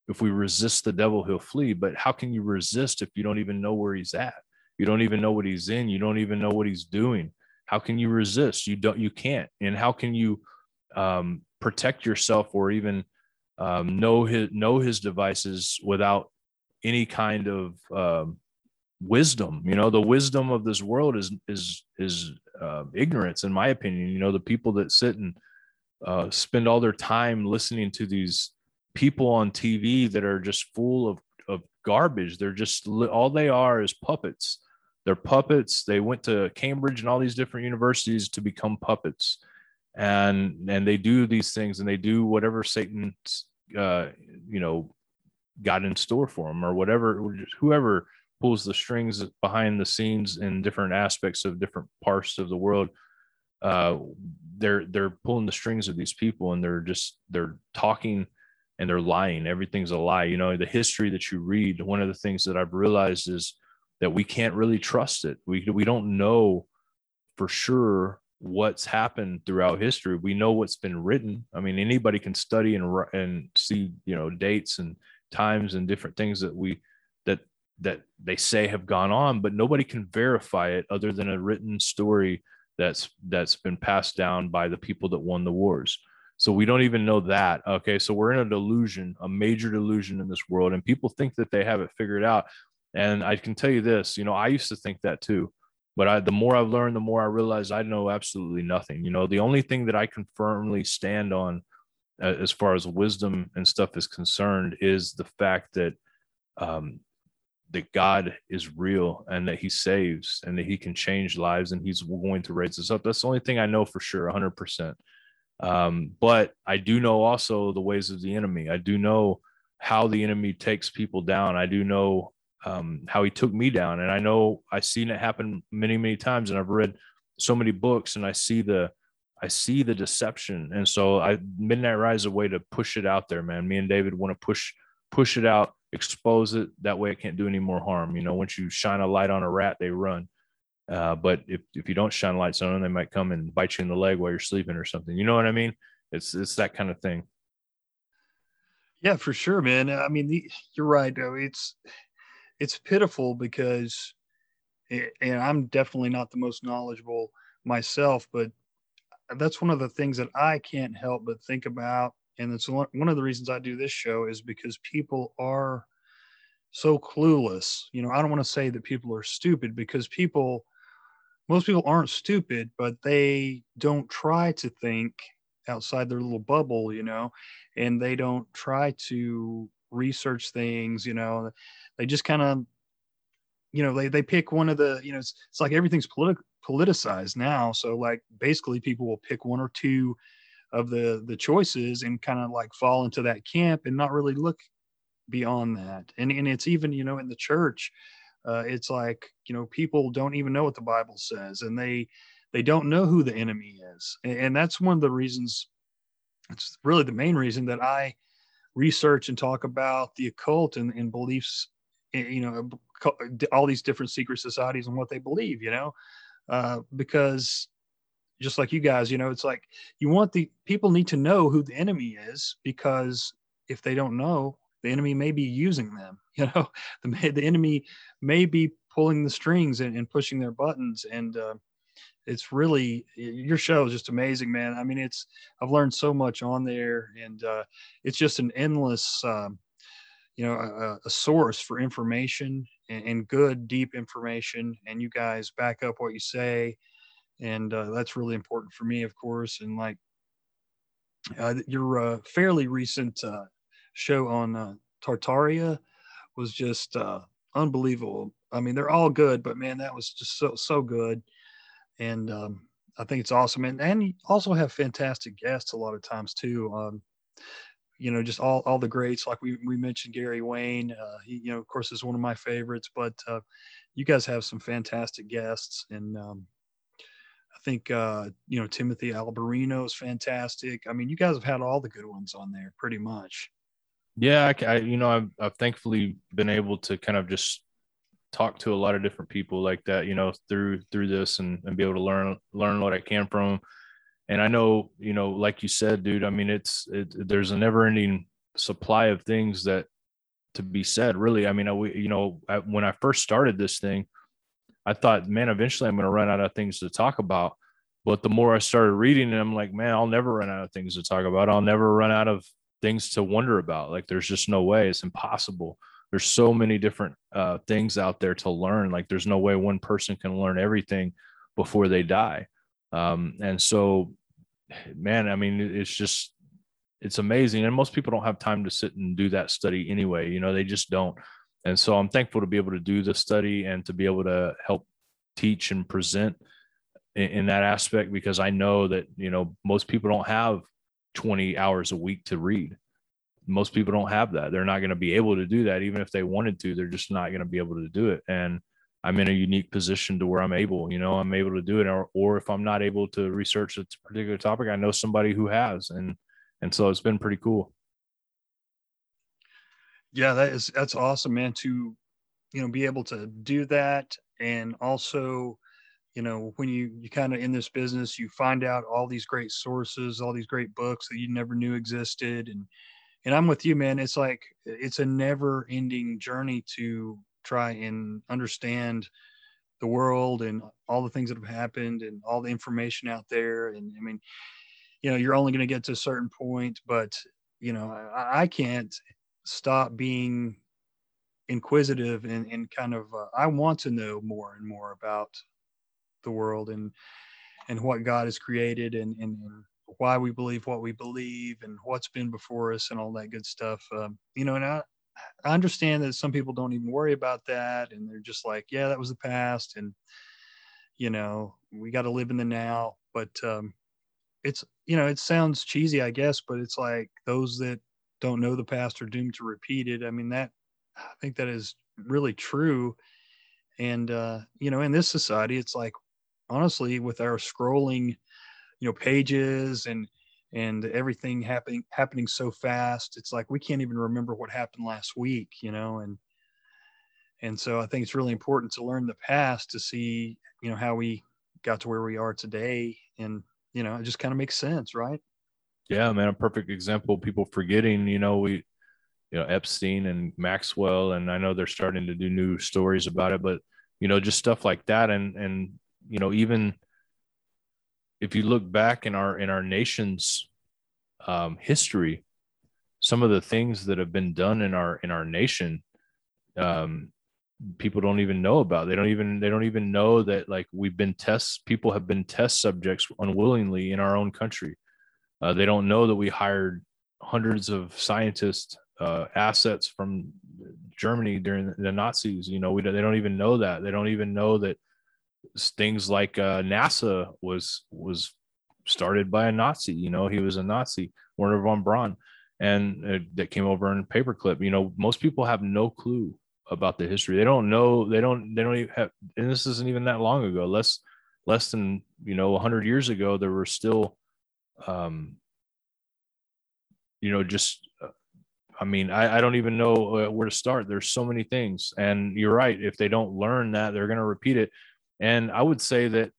if we resist the devil he'll flee but how can you resist if you don't even know where he's at you don't even know what he's in you don't even know what he's doing how can you resist you don't you can't and how can you um, protect yourself or even um, know his know his devices without any kind of um, wisdom you know the wisdom of this world is is is uh, ignorance in my opinion you know the people that sit and uh, spend all their time listening to these people on TV that are just full of, of garbage. They're just all they are is puppets. They're puppets. They went to Cambridge and all these different universities to become puppets, and and they do these things and they do whatever Satan, uh, you know, got in store for them or whatever. Whoever pulls the strings behind the scenes in different aspects of different parts of the world uh, they're they're pulling the strings of these people and they're just they're talking and they're lying everything's a lie you know the history that you read one of the things that i've realized is that we can't really trust it we we don't know for sure what's happened throughout history. We know what's been written. I mean anybody can study and and see you know dates and times and different things that we that that they say have gone on but nobody can verify it other than a written story that's that's been passed down by the people that won the wars. So we don't even know that okay? So we're in a delusion a major delusion in this world and people think that they have it figured out. And i can tell you this you know i used to think that too but I, the more I've learned, the more I realize I know absolutely nothing. You know, the only thing that I can firmly stand on, as far as wisdom and stuff is concerned, is the fact that um, that God is real and that he saves and that he can change lives and he's going to raise us up. That's the only thing I know for sure, 100%. Um, but I do know also the ways of the enemy. I do know how the enemy takes people down. I do know um, how he took me down. And I know I've seen it happen many, many times. And I've read so many books and I see the, I see the deception. And so I Midnight Ride's is a way to push it out there, man. Me and David want to push, push it out expose it that way it can't do any more harm you know once you shine a light on a rat they run uh, but if, if you don't shine lights on them they might come and bite you in the leg while you're sleeping or something you know what i mean it's it's that kind of thing yeah for sure man i mean the, you're right though it's it's pitiful because and i'm definitely not the most knowledgeable myself but that's one of the things that i can't help but think about and it's one of the reasons I do this show is because people are so clueless. You know, I don't want to say that people are stupid because people, most people aren't stupid, but they don't try to think outside their little bubble, you know, and they don't try to research things, you know, they just kind of, you know, they, they pick one of the, you know, it's, it's like everything's politi- politicized now. So like basically people will pick one or two of the the choices and kind of like fall into that camp and not really look beyond that and and it's even you know in the church uh, it's like you know people don't even know what the bible says and they they don't know who the enemy is and, and that's one of the reasons it's really the main reason that i research and talk about the occult and, and beliefs eh, you know all these different secret societies and what they believe you know uh, because just like you guys, you know, it's like you want the people need to know who the enemy is because if they don't know, the enemy may be using them. You know, the the enemy may be pulling the strings and, and pushing their buttons, and uh, it's really your show is just amazing, man. I mean, it's I've learned so much on there, and uh, it's just an endless. Um, you know, a, a, source for information and, and good, deep information. And you guys back up what you say and uh, that's really important for me, of course. And like uh, your uh, fairly recent uh, show on uh, Tartaria was just unbelievable. I mean, they're all good, but man, that was just so so good. And um, I think it's awesome, and and you also have fantastic guests a lot of times too. Um, you know, just all all the greats. Like we we mentioned Gary Wayne. Uh, he, you know, of course, is one of my favorites. But uh, you guys have some fantastic guests, and um, I think uh, you know Timothy Alberino is fantastic. I mean, you guys have had all the good ones on there, pretty much. Yeah, I, I you know, I've, I've thankfully been able to kind of just talk to a lot of different people like that, you know, through through this and, and be able to learn learn what I can from. And I know, you know, like you said, dude, I mean, it's it, there's a never ending supply of things that to be said. Really, I mean, I, we, you know, I, when I first started this thing, I thought, man, eventually I'm going to run out of things to talk about. But the more I started reading, and I'm like, man, I'll never run out of things to talk about. I'll never run out of things to wonder about. Like, there's just no way. It's impossible there's so many different uh, things out there to learn. Like there's no way one person can learn everything before they die. Um, and so man i mean it's just it's amazing. And most people don't have time to sit and do that study anyway you know they just don't. And so i'm thankful to be able to do the study and to be able to help teach and present in, in that aspect because i know that you know most people don't have 20 hours a week to read most people don't have that. They're not going to be able to do that. Even if they wanted to, they're just not going to be able to do it. And I'm in a unique position to where I'm able, you know, I'm able to do it. Or, or if I'm not able to research a particular topic, I know somebody who has. And, and so it's been pretty cool. Yeah, that is, that's awesome, man, to, you know, be able to do that. And also, you know, when you, you kind of in this business, you find out all these great sources, all these great books that you never knew existed. And, and I'm with you, man. It's like it's a never ending journey to try and understand the world and all the things that have happened and all the information out there. And I mean, you know, you're only going to get to a certain point, but you know, I, I can't stop being inquisitive and, and kind of, uh, I want to know more and more about the world and, and what God has created and, and, and why we believe what we believe and what's been before us and all that good stuff. Um, you know, and I, I understand that some people don't even worry about that and they're just like, yeah, that was the past. And, you know, we got to live in the now. But um, it's, you know, it sounds cheesy, I guess, but it's like those that don't know the past are doomed to repeat it. I mean, that, I think that is really true. And, uh, you know, in this society, it's like, honestly, with our scrolling, you know pages and and everything happening happening so fast. It's like we can't even remember what happened last week you know and and so i think it's really important to learn the past to see you know how we got to where we are today. And you know it just kind of makes sense right? Yeah man a perfect example people forgetting you know we you know epstein and maxwell and i know they're starting to do new stories about it but you know just stuff like that. And and you know even if you look back in our in our nation's um, history, some of the things that have been done in our in our nation, um, people don't even know about. They don't even they don't even know that like we've been tests. People have been test subjects unwillingly in our own country. Uh, they don't know that we hired hundreds of scientists, uh, assets from Germany during the Nazis. You know, we they don't even know that. They don't even know that things like uh, NASA was was started by a Nazi. You know, he was a Nazi, Wernher von Braun, and uh, that came over in paperclip. You know, most people have no clue about the history. They don't know. They don't. They don't even have. And this isn't even that long ago. Less less than you know hundred years ago. There were still, um, you know, just. Uh, I mean, I, I don't even know uh, where to start. There's so many things, and you're right. If they don't learn that, they're going to repeat it. And I would say that,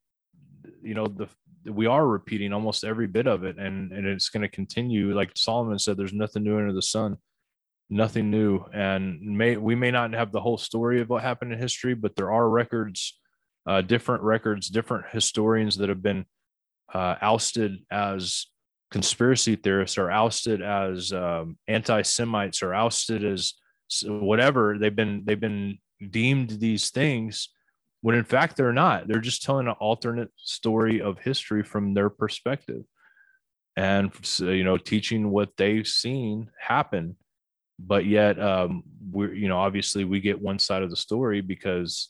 you know, the we are repeating almost every bit of it, and and it's going to continue. Like Solomon said, there's nothing new under the sun, nothing new, and may we may not have the whole story of what happened in history, but there are records, uh, different records, different historians that have been uh, ousted as conspiracy theorists, or ousted as um, anti-Semites, or ousted as whatever. They've been they've been deemed these things when in fact they're not. They're just telling an alternate story of history from their perspective and you know teaching what they've seen happen. But yet um we're you know obviously we get one side of the story because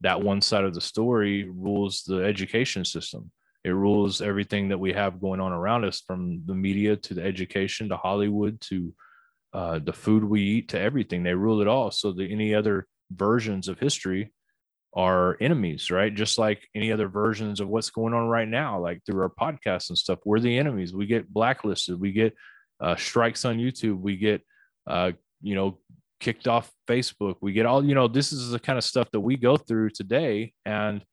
that one side of the story rules the education system. It rules everything that we have going on around us from the media to the education to hollywood to uh, the food we eat to everything. They rule it all. So that any other versions of history are enemies right? Just like any other versions of what's going on right now like through our podcasts and stuff we're the enemies. We get blacklisted. We get uh, strikes on youtube. We get uh, you know kicked off facebook. We get all you know this is the kind of stuff that we go through today. And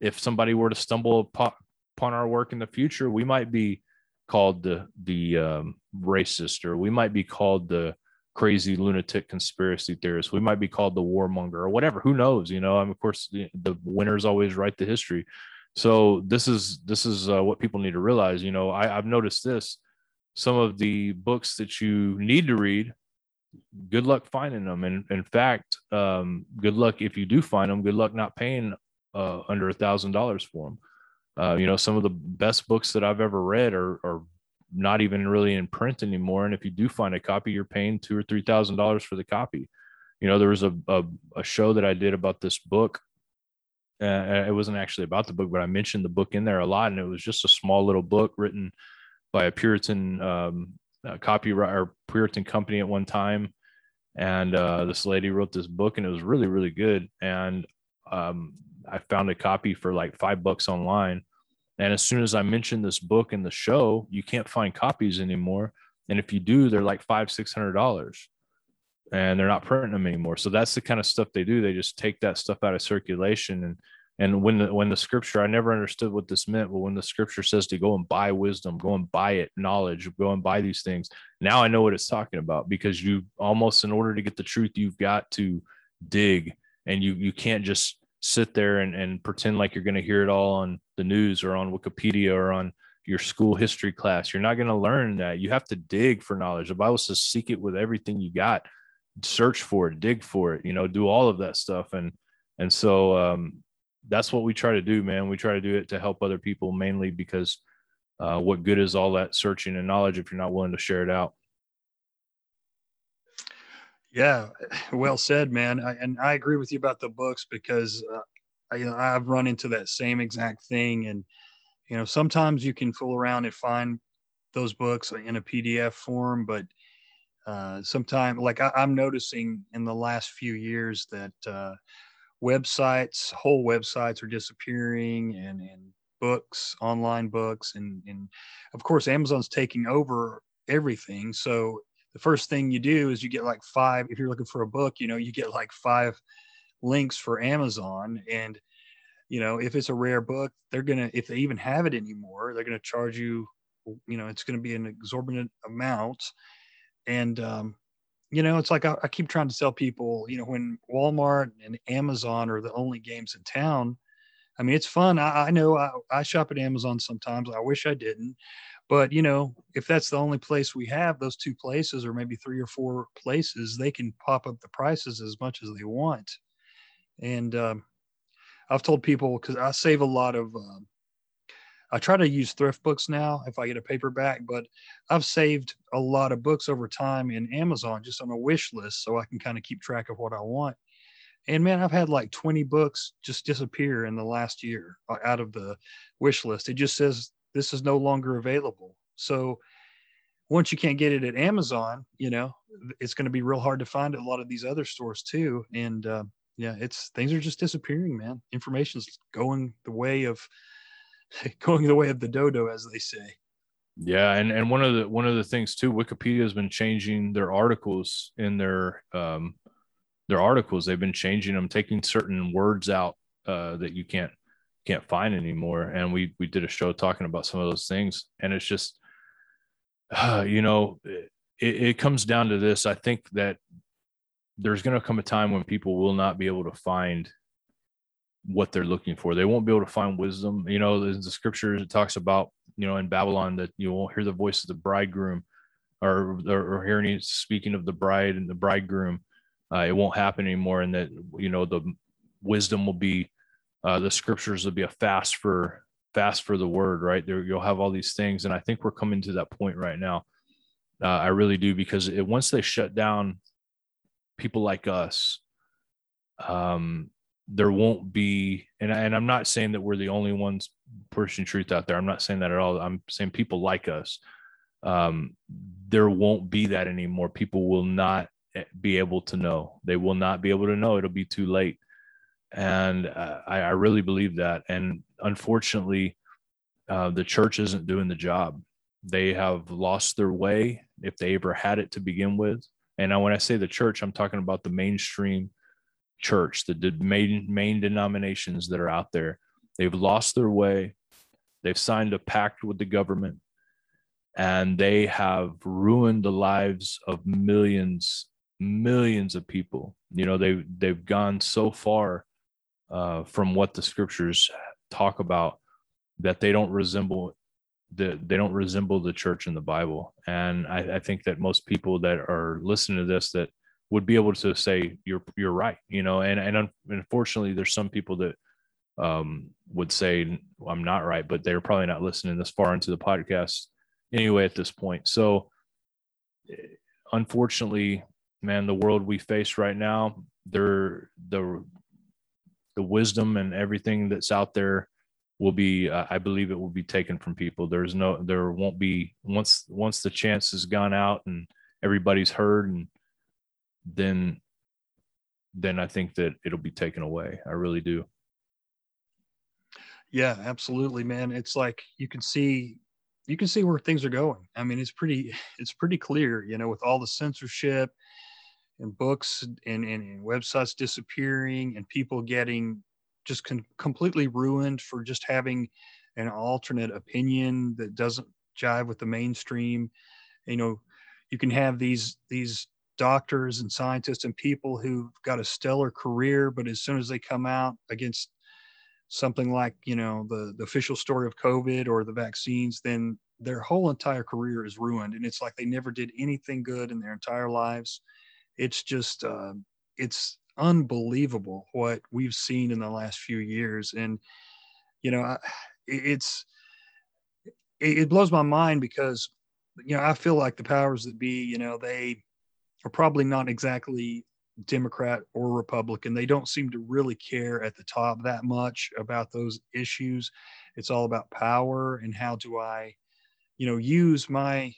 if somebody were to stumble upon, upon our work in the future, we might be called the the um, racist, or we might be called the crazy lunatic conspiracy theorist. We might be called the warmonger, or whatever. Who knows? You know, I mean, of course, the, the winners always write the history. So this is this is uh, what people need to realize. You know, I, I've noticed this. Some of the books that you need to read good luck finding them. And in fact, um, good luck if you do find them. Good luck not paying uh, under a thousand dollars for them. Uh, you know, some of the best books that I've ever read are, are not even really in print anymore. And if you do find a copy, you're paying two or three thousand dollars for the copy. You know, there was a, a, a show that I did about this book. Uh, it wasn't actually about the book, but I mentioned the book in there a lot, and it was just a small little book written by a Puritan um, copyright or Puritan company at one time. And uh, this lady wrote this book, and it was really, really good. And um, I found a copy for like five bucks online and as soon as I mentioned this book in the show, you can't find copies anymore. And if you do, they're like five, six hundred dollars. And they're not printing them anymore. So that's the kind of stuff they do. They just take that stuff out of circulation. And and when the when the scripture, I never understood what this meant, but when the scripture says to go and buy wisdom, go and buy it, knowledge, go and buy these things. Now I know what it's talking about because you almost in order to get the truth, you've got to dig and you you can't just sit there and, and pretend like you're going to hear it all on the news or on Wikipedia or on your school history class. You're not going to learn that. You have to dig for knowledge. The Bible says, seek it with everything you got, search for it, dig for it, you know, do all of that stuff. And, and so, um, that's what we try to do, man. We try to do it to help other people mainly because, uh, what good is all that searching and knowledge if you're not willing to share it out? Yeah, well said, man. I, and I agree with you about the books because uh, I, you know, I've run into that same exact thing. And you know, sometimes you can fool around and find those books in a PDF form, but uh, sometimes, like I, am noticing in the last few years that uh, websites, whole websites, are disappearing, and and books, online books, and and of course, Amazon's taking over everything. So the first thing you do is you get like five if you're looking for a book you know you get like five links for amazon and you know if it's a rare book they're gonna if they even have it anymore they're gonna charge you you know it's gonna be an exorbitant amount. And um you know it's like I, I keep trying to tell people you know when walmart and amazon are the only games in town i mean it's fun. I, I know I, I shop at amazon sometimes. I wish i didn't but you know, if that's the only place we have, those two places, or maybe three or four places, they can pop up the prices as much as they want. And um, I've told people because I save a lot of. Um, I try to use thrift books now if I get a paperback, but I've saved a lot of books over time in Amazon just on a wish list so I can kind of keep track of what I want. And man, I've had like 20 books just disappear in the last year uh, out of the wish list. It just says this is no longer available. So once you can't get it at Amazon, you know, it's going to be real hard to find at a lot of these other stores too. And uh, yeah, it's things are just disappearing, man. Information's going the way of going the way of the dodo, as they say. Yeah, and and one of the one of the things too, Wikipedia has been changing their articles in their um their articles. They've been changing them, taking certain words out uh, that you can't can't find anymore. And we we did a show talking about some of those things, and it's just, uh, you know, it, it comes down to this. I think that there's going to come a time when people will not be able to find what they're looking for. They won't be able to find wisdom. You know, in the scriptures it talks about, you know, in Babylon that you won't hear the voice of the bridegroom or or, or hear any speaking of the bride and the bridegroom. Uh, it won't happen anymore, and that you know the wisdom will be uh, the scriptures will be a fast for fast for the word right there you'll have all these things and i think we're coming to that point right now uh, i really do because it, once they shut down people like us um, there won't be and, and i'm not saying that we're the only ones pushing truth out there. I'm not saying that at all. I'm saying people like us. Um, there won't be that anymore. People will not eh, be able to know. They will not be able to know. It'll be too late. And uh, I, I, really believe that. And unfortunately, uh, the church isn't doing the job. They have lost their way if they ever had it to begin with. And when I say the church, I'm talking about the mainstream church, the main main denominations that are out there. They've lost their way. They've signed a pact with the government, and they have ruined the lives of millions, millions of people. You know, they they've gone so far uh, from what the scriptures talk about that they don't resemble the they don't resemble the church in the Bible. And I, I think that most people that are listening to this that would be able to say you're you're right, you know. And and unfortunately, there's some people that um, would say I'm not right, but they're probably not listening this far into the podcast anyway at this point. So, unfortunately, man, the world we face right now, there the the wisdom and everything that's out there will be uh, i believe it will be taken from people. There's no there won't be once once the chance has gone out and everybody's heard and then then i think that it'll be taken away. I really do. Yeah absolutely man. It's like you can see you can see where things are going. I mean it's pretty it's pretty clear you know with all the censorship and books and, and, and websites disappearing and people getting just con- completely ruined for just having an alternate opinion that doesn't jive with the mainstream. You know you can have these these doctors and scientists and people who've got a stellar career but as soon as they come out against something like you know the, the official story of covid or the vaccines then their whole entire career is ruined and it's like they never did anything good in their entire lives it's just uh, it's unbelievable what we've seen in the last few years. And you know it's it blows my mind because you know i feel like the powers that be you know they are probably not exactly democrat or republican. They don't seem to really care at the top that much about those issues. It's all about power and how do i you know use my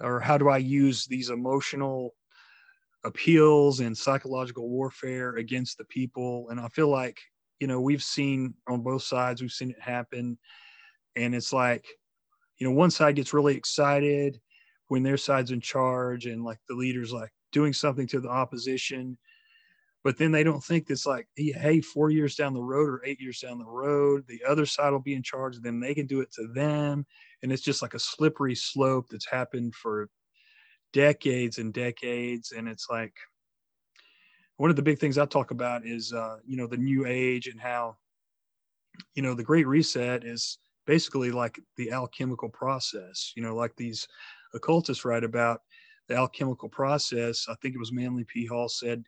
or how do i use these emotional appeals and psychological warfare against the people. And I feel like, you know, we've seen on both sides, we've seen it happen. And it's like, you know, one side gets really excited when their side's in charge and like the leader's like doing something to the opposition. But then they don't think it's like, hey, four years down the road or eight years down the road, the other side will be in charge. Then they can do it to them. And it's just like a slippery slope that's happened for decades and decades. And it's like one of the big things I talk about is, uh, you know, the new age and how, you know, the Great Reset is basically like the alchemical process, you know, like these occultists write about the alchemical process. I think it was Manly P. Hall said,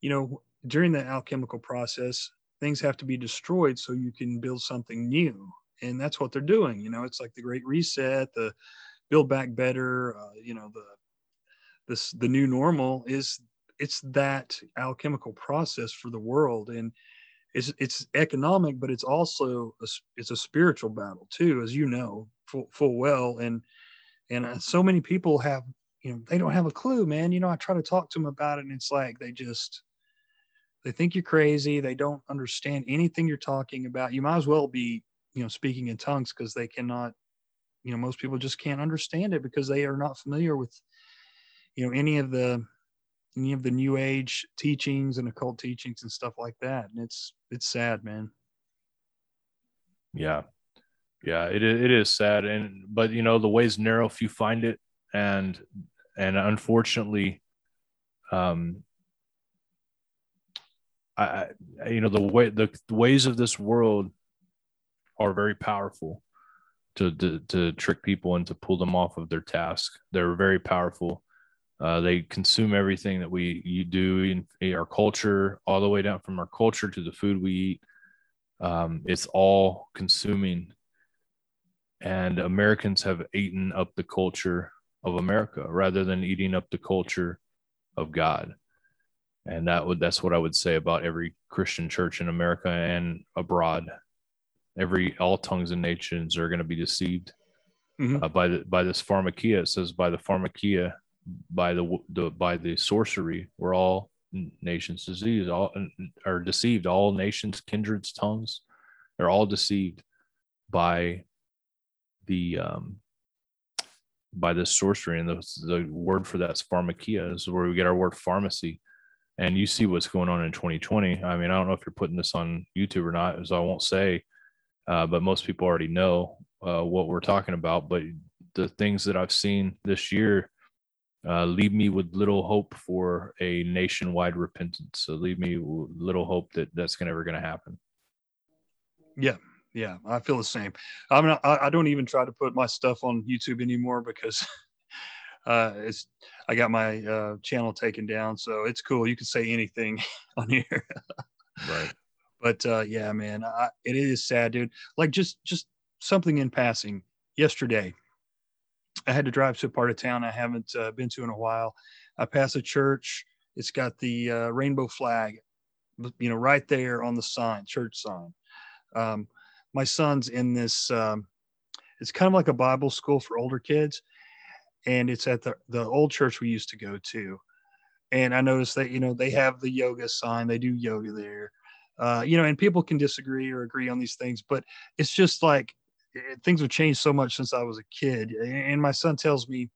you know, during the alchemical process, things have to be destroyed so you can build something new. And that's what they're doing. You know, it's like the Great Reset, the build back better, uh, you know, the this the new normal is it's that alchemical process for the world. And it's it's economic but it's also a, it's a spiritual battle too as you know full, full well. And and uh, so many people have you know they don't have a clue man. You know i try to talk to them about it and it's like they just they think you're crazy. They don't understand anything you're talking about. You might as well be you know speaking in tongues because they cannot you know most people just can't understand it because they are not familiar with you know any of the any of the new age teachings and occult teachings and stuff like that. And it's it's sad man. Yeah. Yeah it, it is sad. And but you know the way's narrow if you find it. And and unfortunately um I, you know the way the, the ways of this world are very powerful to, to to trick people and to pull them off of their task. They're very powerful uh, they consume everything that we you do in our culture, all the way down from our culture to the food we eat. Um, it's all consuming, and Americans have eaten up the culture of America rather than eating up the culture of God. And that would that's what I would say about every Christian church in America and abroad. every all tongues and nations are going to be deceived Mhm. uh, by the by this pharmakeia. It says by the pharmakeia, by the the by the sorcery, we're all nations disease, all are deceived. All nations, kindreds, tongues, they're all deceived by the um by this sorcery. And the, the word for that's pharmakeia this is where we get our word pharmacy. And you see what's going on in 2020 i mean i don't know if you're putting this on youtube or not so i won't say uh, but most people already know uh, what we're talking about. But the things that i've seen this year uh, leave me with little hope for a nationwide repentance so leave me little hope that that's gonna ever going to happen Yeah, yeah, I feel the same. I mean, I, I don't even try to put my stuff on YouTube anymore because uh, it's I got my uh, channel taken down, so it's cool. You can say anything on here. right but uh, yeah, man, I, it is sad, dude. Like just just something in passing. Yesterday, I had to drive to a part of town I haven't uh, been to in a while. I pass a church. It's got the uh, rainbow flag, you know, right there on the sign, church sign. Um, my son's in this. Um, it's kind of like a Bible school for older kids, and it's at the the old church we used to go to. And I noticed that you know they have the yoga sign. They do yoga there uh, you know, and people can disagree or agree on these things, but it's just like eh, things have changed so much since I was a kid. And my son tells me,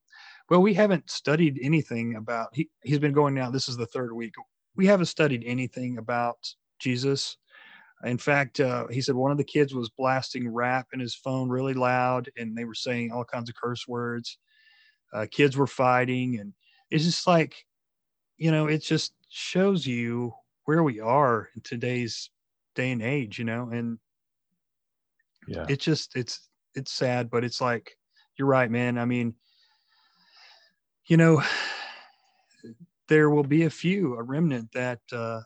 well, we haven't studied anything about, he, he's been going now, this is the third week. We haven't studied anything about Jesus. In fact, uh, he said one of the kids was blasting rap in his phone really loud and they were saying all kinds of curse words. Uh, kids were fighting. And it's just like, you know, it just shows you where we are in today's day and age, you know, and yeah it's just it's it's sad, but it's like you're right, man. I mean, you know, there will be a few, a remnant that uh,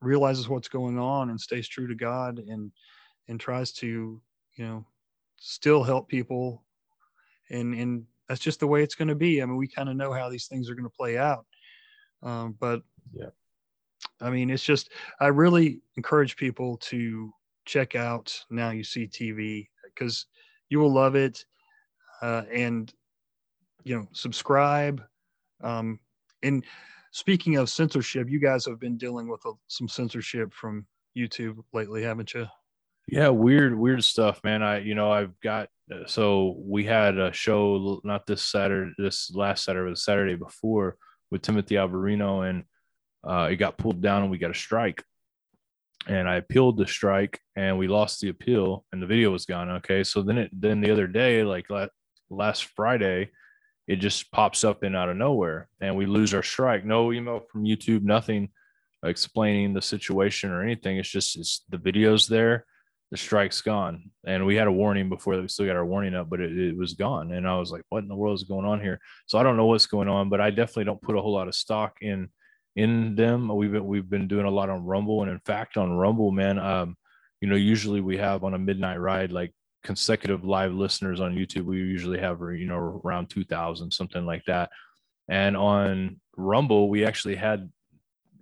realizes what's going on and stays true to God and and tries to, you know, still help people, and and that's just the way it's going to be. I mean, we kind of know how these things are going to play out, um, but Yeah. I mean, it's just I really encourage people to check out Now You See TV because you will love it, uh, and you know, subscribe. Um, and speaking of censorship, you guys have been dealing with uh, some censorship from YouTube lately, haven't you? Yeah, weird, weird stuff, man. I, you know, I've got uh, so we had a show not this Saturday, this last Saturday, but Saturday before with Timothy Alberino, and uh, it got pulled down, and we got a strike. And I appealed the strike, and we lost the appeal, and the video was gone. Okay, so then it, then the other day, like la- last Friday, it just pops up in out of nowhere, and we lose our strike. No email from YouTube, nothing explaining the situation or anything. It's just it's the video's there the strike's gone. And we had a warning before we still got our warning up, but it, it, was gone. And I was like, what in the world is going on here? So I don't know what's going on, but I definitely don't put a whole lot of stock in in them. We've been we've been doing a lot on Rumble. And in fact, on Rumble, man, um, you know, usually we have on a midnight ride like consecutive live listeners on YouTube. We usually have you know around two thousand, something like that. And on Rumble, we actually had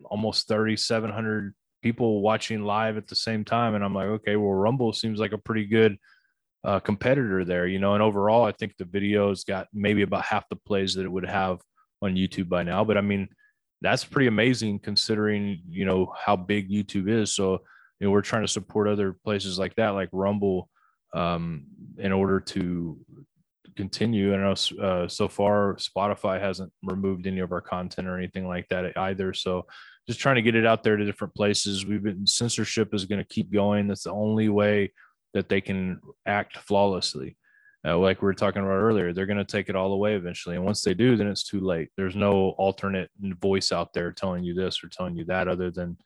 almost thirty seven hundred people watching live at the same time and i'm like okay well rumble seems like a pretty good uh, competitor there you know and overall i think the videos got maybe about half the plays that it would have on youtube by now but i mean that's pretty amazing considering you know how big youtube is so you know we're trying to support other places like that like rumble um, in order to continue i know uh, so far spotify hasn't removed any of our content or anything like that either so just trying to get it out there to different places. We've been censorship is going to keep going. That's the only way that they can act flawlessly. Uh, like we were talking about earlier, they're going to take it all away eventually. And once they do, then it's too late. There's no alternate voice out there telling you this or telling you that other than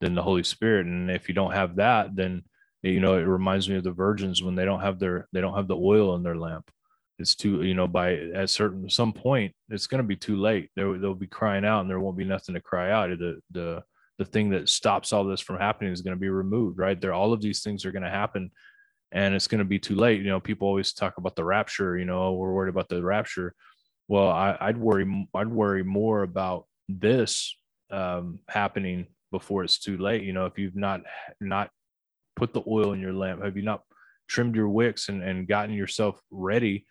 than the Holy Spirit. And if you don't have that, then you know it reminds me of the virgins when they don't have their they don't have the oil in their lamp it's too you know by at certain some point it's going to be too late they, they'll be crying out and there won't be nothing to cry out the the the thing that stops all this from happening is going to be removed right there all of these things are going to happen and it's going to be too late you know people always talk about the rapture you know we're worried about the rapture well I, i'd worry i'd worry more about this um, happening before it's too late you know if you've not not put the oil in your lamp have you not trimmed your wicks and, and gotten yourself ready,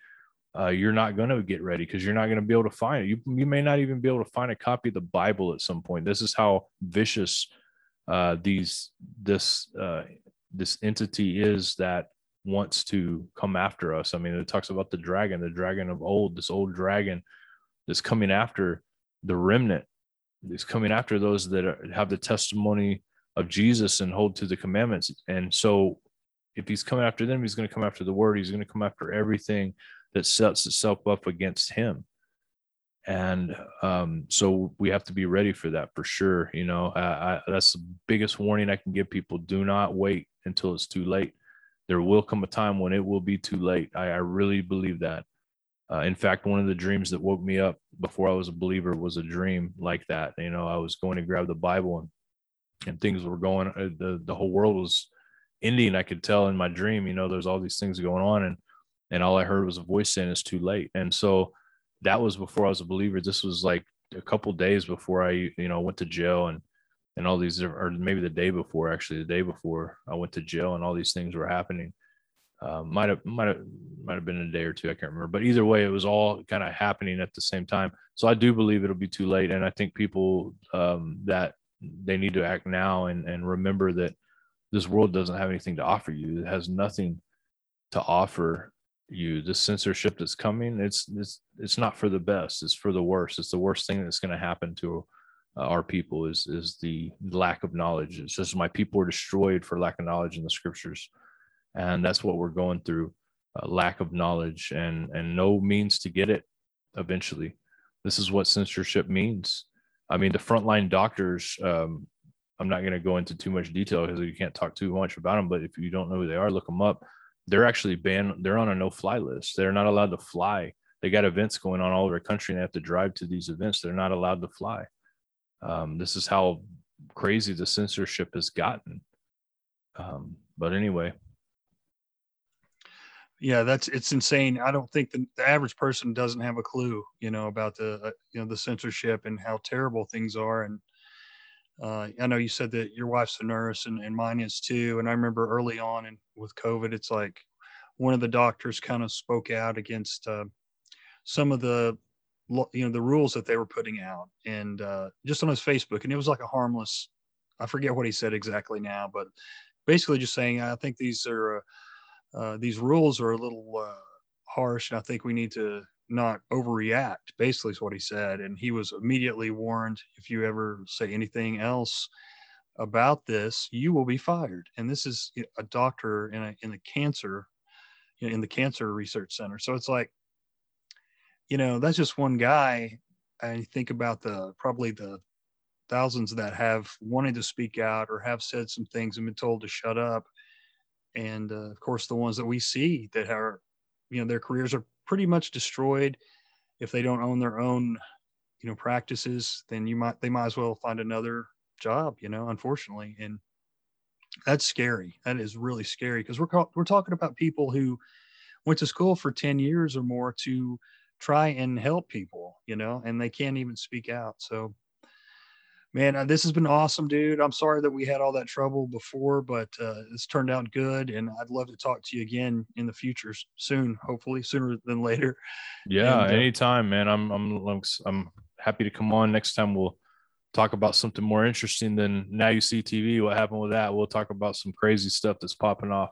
uh, you're not going to get ready because you're not going to be able to find it. You, you may not even be able to find a copy of the Bible at some point. This is how vicious uh, these this uh, this entity is that wants to come after us. I mean, it talks about the dragon, the dragon of old, this old dragon that's coming after the remnant. Is coming after those that are, have the testimony of Jesus and hold to the commandments. And so, if he's coming after them, he's going to come after the word. He's going to come after everything that sets itself up against him. And um, so we have to be ready for that for sure. You know, I, that's the biggest warning I can give people. Do not wait until it's too late. There will come a time when it will be too late. I, I really believe that. Uh, in fact, one of the dreams that woke me up before I was a believer was a dream like that. You know, I was going to grab the Bible and, and things were going, uh, the, the whole world was ending. I could tell in my dream, you know, there's all these things going on. And, and all I heard was a voice saying it's too late. And so that was before I was a believer. This was like a couple days before I, you know, went to jail and, and all these, or maybe the day before, actually, the day before I went to jail and all these things were happening um, might have might have might have been a day or two. I can't remember, but either way, it was all kind of happening at the same time. So I do believe it'll be too late, and I think people um, that they need to act now and and remember that this world doesn't have anything to offer you. It has nothing to offer you. The censorship that's coming, it's it's it's not for the best. It's for the worst. It's the worst thing that's going to happen to uh, our people is is the lack of knowledge. It's just my people are destroyed for lack of knowledge in the scriptures. And that's what we're going through uh, lack of knowledge and and no means to get it eventually. This is what censorship means. I mean the frontline doctors um, i'm not going to go into too much detail because you can't talk too much about them but if you don't know who they are look them up. They're actually banned they're on a no fly list. They're not allowed to fly. They got events going on all over the country and they have to drive to these events. They're not allowed to fly um, this is how crazy the censorship has gotten. Um, but anyway. Yeah that's it's insane. I don't think the, the, average person doesn't have a clue you know about the uh, you know the censorship and how terrible things are. And uh, i know you said that your wife's a nurse and, and mine is too. And i remember early on and with covid it's like one of the doctors kind of spoke out against uh, some of the you know the rules that they were putting out and uh, just on his facebook and it was like a harmless i forget what he said exactly now but basically just saying i think these are uh, uh, these rules are a little uh, harsh, and I think we need to not overreact. Basically, is what he said, and he was immediately warned: if you ever say anything else about this, you will be fired. And this is a doctor in a in the cancer in the cancer research center. So it's like, you know, that's just one guy. I think about the probably the thousands that have wanted to speak out or have said some things and been told to shut up. And uh, of course the ones that we see that are you know their careers are pretty much destroyed. If they don't own their own you know practices then you might they might as well find another job you know unfortunately. And that's scary. That is really scary because we're we're talking about people who went to school for 10 years or more to try and help people you know and they can't even speak out so man, uh, this has been awesome, dude. I'm sorry that we had all that trouble before, but uh, it's turned out good. And I'd love to talk to you again in the future soon, hopefully sooner than later. Yeah, and, uh, anytime, man. I'm, I'm, I'm happy to come on next time. We'll talk about something more interesting than now you see TV. What happened with that? We'll talk about some crazy stuff that's popping off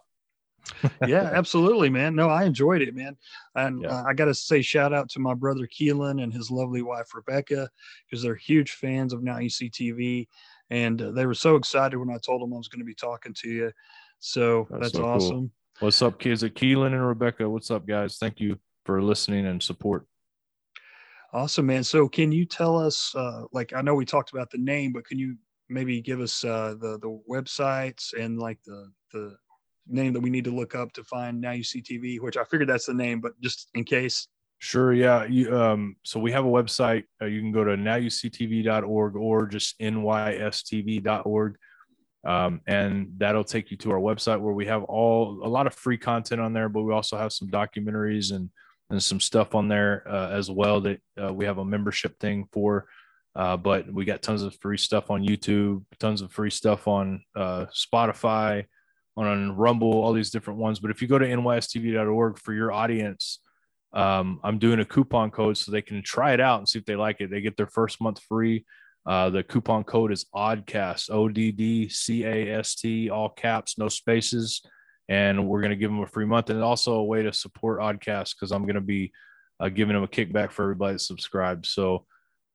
yeah, absolutely, man. No, I enjoyed it, man. And yeah. uh, I got to say, shout out to my brother Keelan and his lovely wife Rebecca, because they're huge fans of Now You See TV, and uh, they were so excited when I told them I was going to be talking to you. So that's, that's so awesome. Cool. What's up, kids? At Keelan and Rebecca. What's up, guys? Thank you for listening and support. Awesome, man. So, can you tell us, uh, like, I know we talked about the name, but can you maybe give us uh, the the websites and like the the name that we need to look up to find Now You See TV, which I figured that's the name, but just in case. Sure. Yeah. You, um, so we have a website. Uh, you can go to nowyouseetv.org or just nystv.org. Um, and that'll take you to our website where we have all a lot of free content on there, but we also have some documentaries and, and some stuff on there uh, as well that uh, we have a membership thing for. Uh, but we got tons of free stuff on YouTube, tons of free stuff on uh, Spotify, on Rumble, all these different ones. But if you go to nystv.org for your audience, um, I'm doing a coupon code so they can try it out and see if they like it. They get their first month free. Uh, the coupon code is ODDCAST, O D D C A S T, all caps, no spaces. And we're going to give them a free month and also a way to support Oddcast because I'm going to be uh, giving them a kickback for everybody that subscribes. So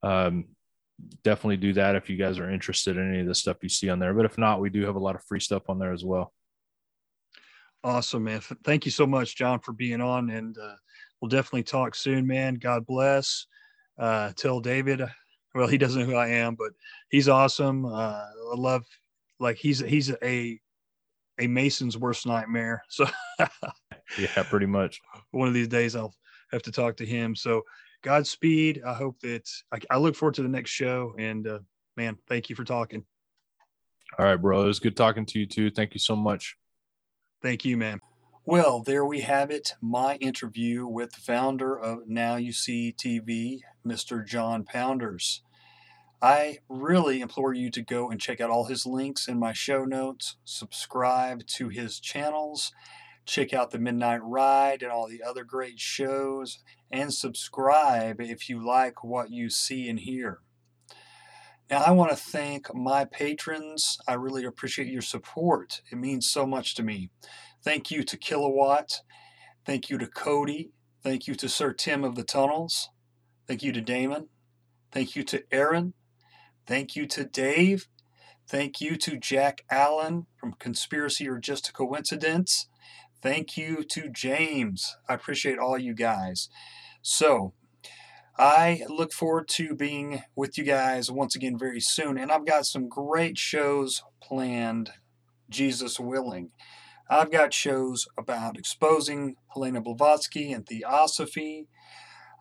um, definitely do that if you guys are interested in any of the stuff you see on there. But if not, we do have a lot of free stuff on there as well. Awesome, man. Thank you so much, Jon, for being on. And uh, we'll definitely talk soon, man. God bless. Uh, tell David, well, he doesn't know who I am, but he's awesome. Uh, I love, like, he's he's a a Mason's worst nightmare. So, yeah, pretty much. One of these days, I'll have to talk to him. So, Godspeed. I hope that I, I look forward to the next show. And uh, man, thank you for talking. All right, bro. It was good talking to you too. Thank you so much. Thank you, man. Well, there we have it. My interview with the founder of Now You See TV, Mr. Jon Pounders. I really implore you to go and check out all his links in my show notes, subscribe to his channels, check out the Midnight Ride and all the other great shows, and subscribe if you like what you see and hear. Now, I want to thank my patrons. I really appreciate your support. It means so much to me. Thank you to Kilowatt. Thank you to Cody. Thank you to Sir Tim of the Tunnels. Thank you to Damon. Thank you to Aaron. Thank you to Dave. Thank you to Jack Allen from Conspiracy or Just a Coincidence. Thank you to James. I appreciate all you guys. So, I look forward to being with you guys once again very soon. And I've got some great shows planned, Jesus willing. I've got shows about exposing Helena Blavatsky and Theosophy.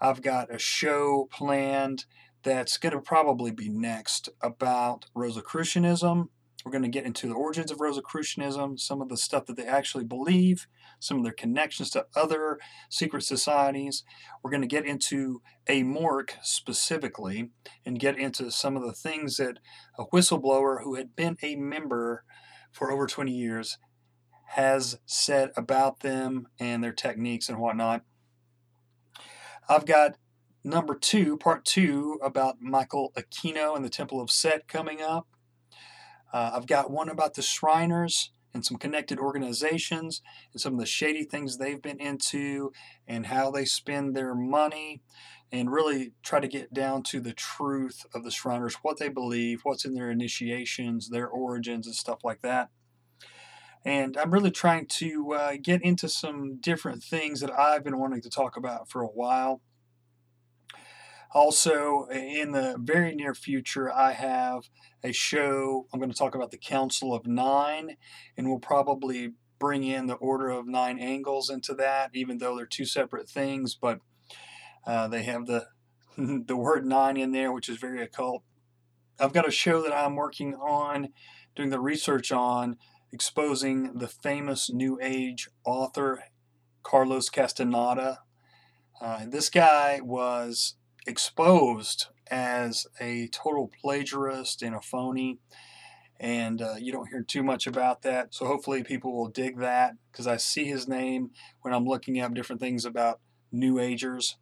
I've got a show planned that's going to probably be next about Rosicrucianism. We're going to get into the origins of Rosicrucianism, some of the stuff that they actually believe, some of their connections to other secret societies. We're going to get into Amorc specifically and get into some of the things that a whistleblower who had been a member for over 20 years has said about them and their techniques and whatnot. I've got number two, part two, about Michael Aquino and the Temple of Set coming up. Uh, I've got one about the Shriners and some connected organizations and some of the shady things they've been into and how they spend their money and really try to get down to the truth of the Shriners, what they believe, what's in their initiations, their origins, and stuff like that. And I'm really trying to uh, get into some different things that I've been wanting to talk about for a while. Also, in the very near future, I have a show. I'm going to talk about the Council of Nine, and we'll probably bring in the Order of Nine Angles into that, even though they're two separate things. But uh, they have the the word nine in there, which is very occult. I've got a show that I'm working on, doing the research on, exposing the famous New Age author Carlos Castaneda. Uh, this guy was exposed as a total plagiarist and a phony. And uh, you don't hear too much about that. So hopefully people will dig that because I see his name when I'm looking up different things about New Agers.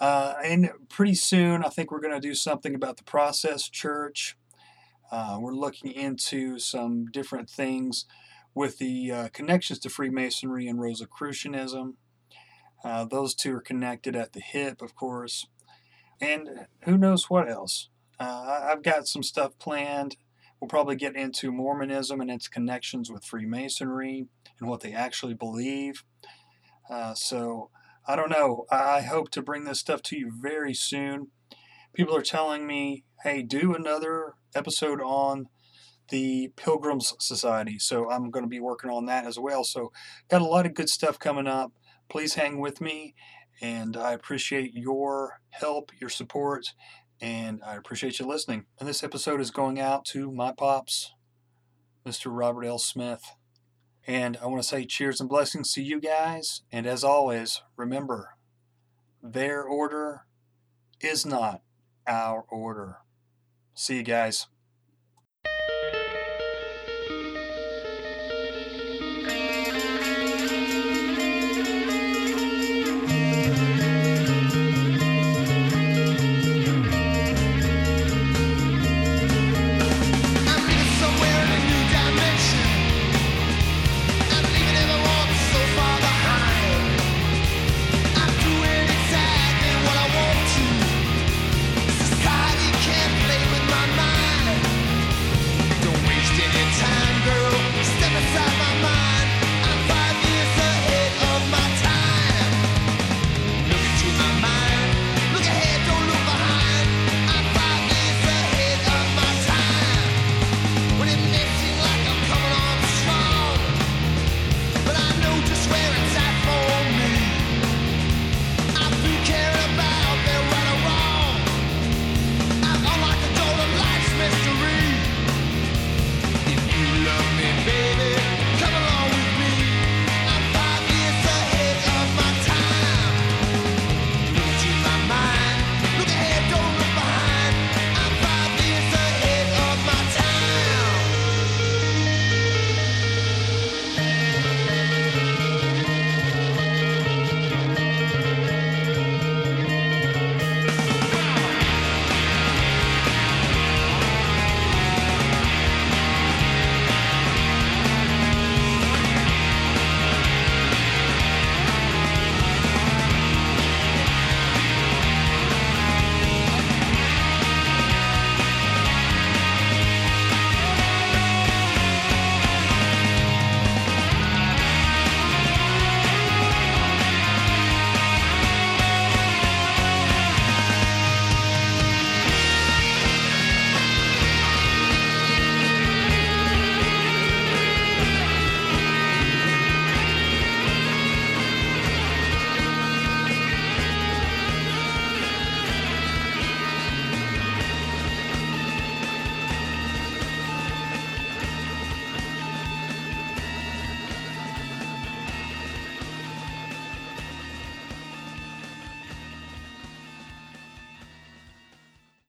Uh, and pretty soon, I think we're going to do something about the Process Church. Uh, we're looking into some different things with the uh, connections to Freemasonry and Rosicrucianism. Uh, those two are connected at the hip, of course. And who knows what else. Uh, I've got some stuff planned. We'll probably get into Mormonism and its connections with Freemasonry and what they actually believe. Uh, so I don't know. I hope to bring this stuff to you very soon. People are telling me, hey, do another episode on the Pilgrims Society. So I'm going to be working on that as well. So got a lot of good stuff coming up. Please hang with me, and I appreciate your help, your support, and I appreciate you listening. And this episode is going out to my pops, Mr. Robert L. Smith. And I want to say cheers and blessings to you guys. And as always, remember, their order is not our order. See you guys.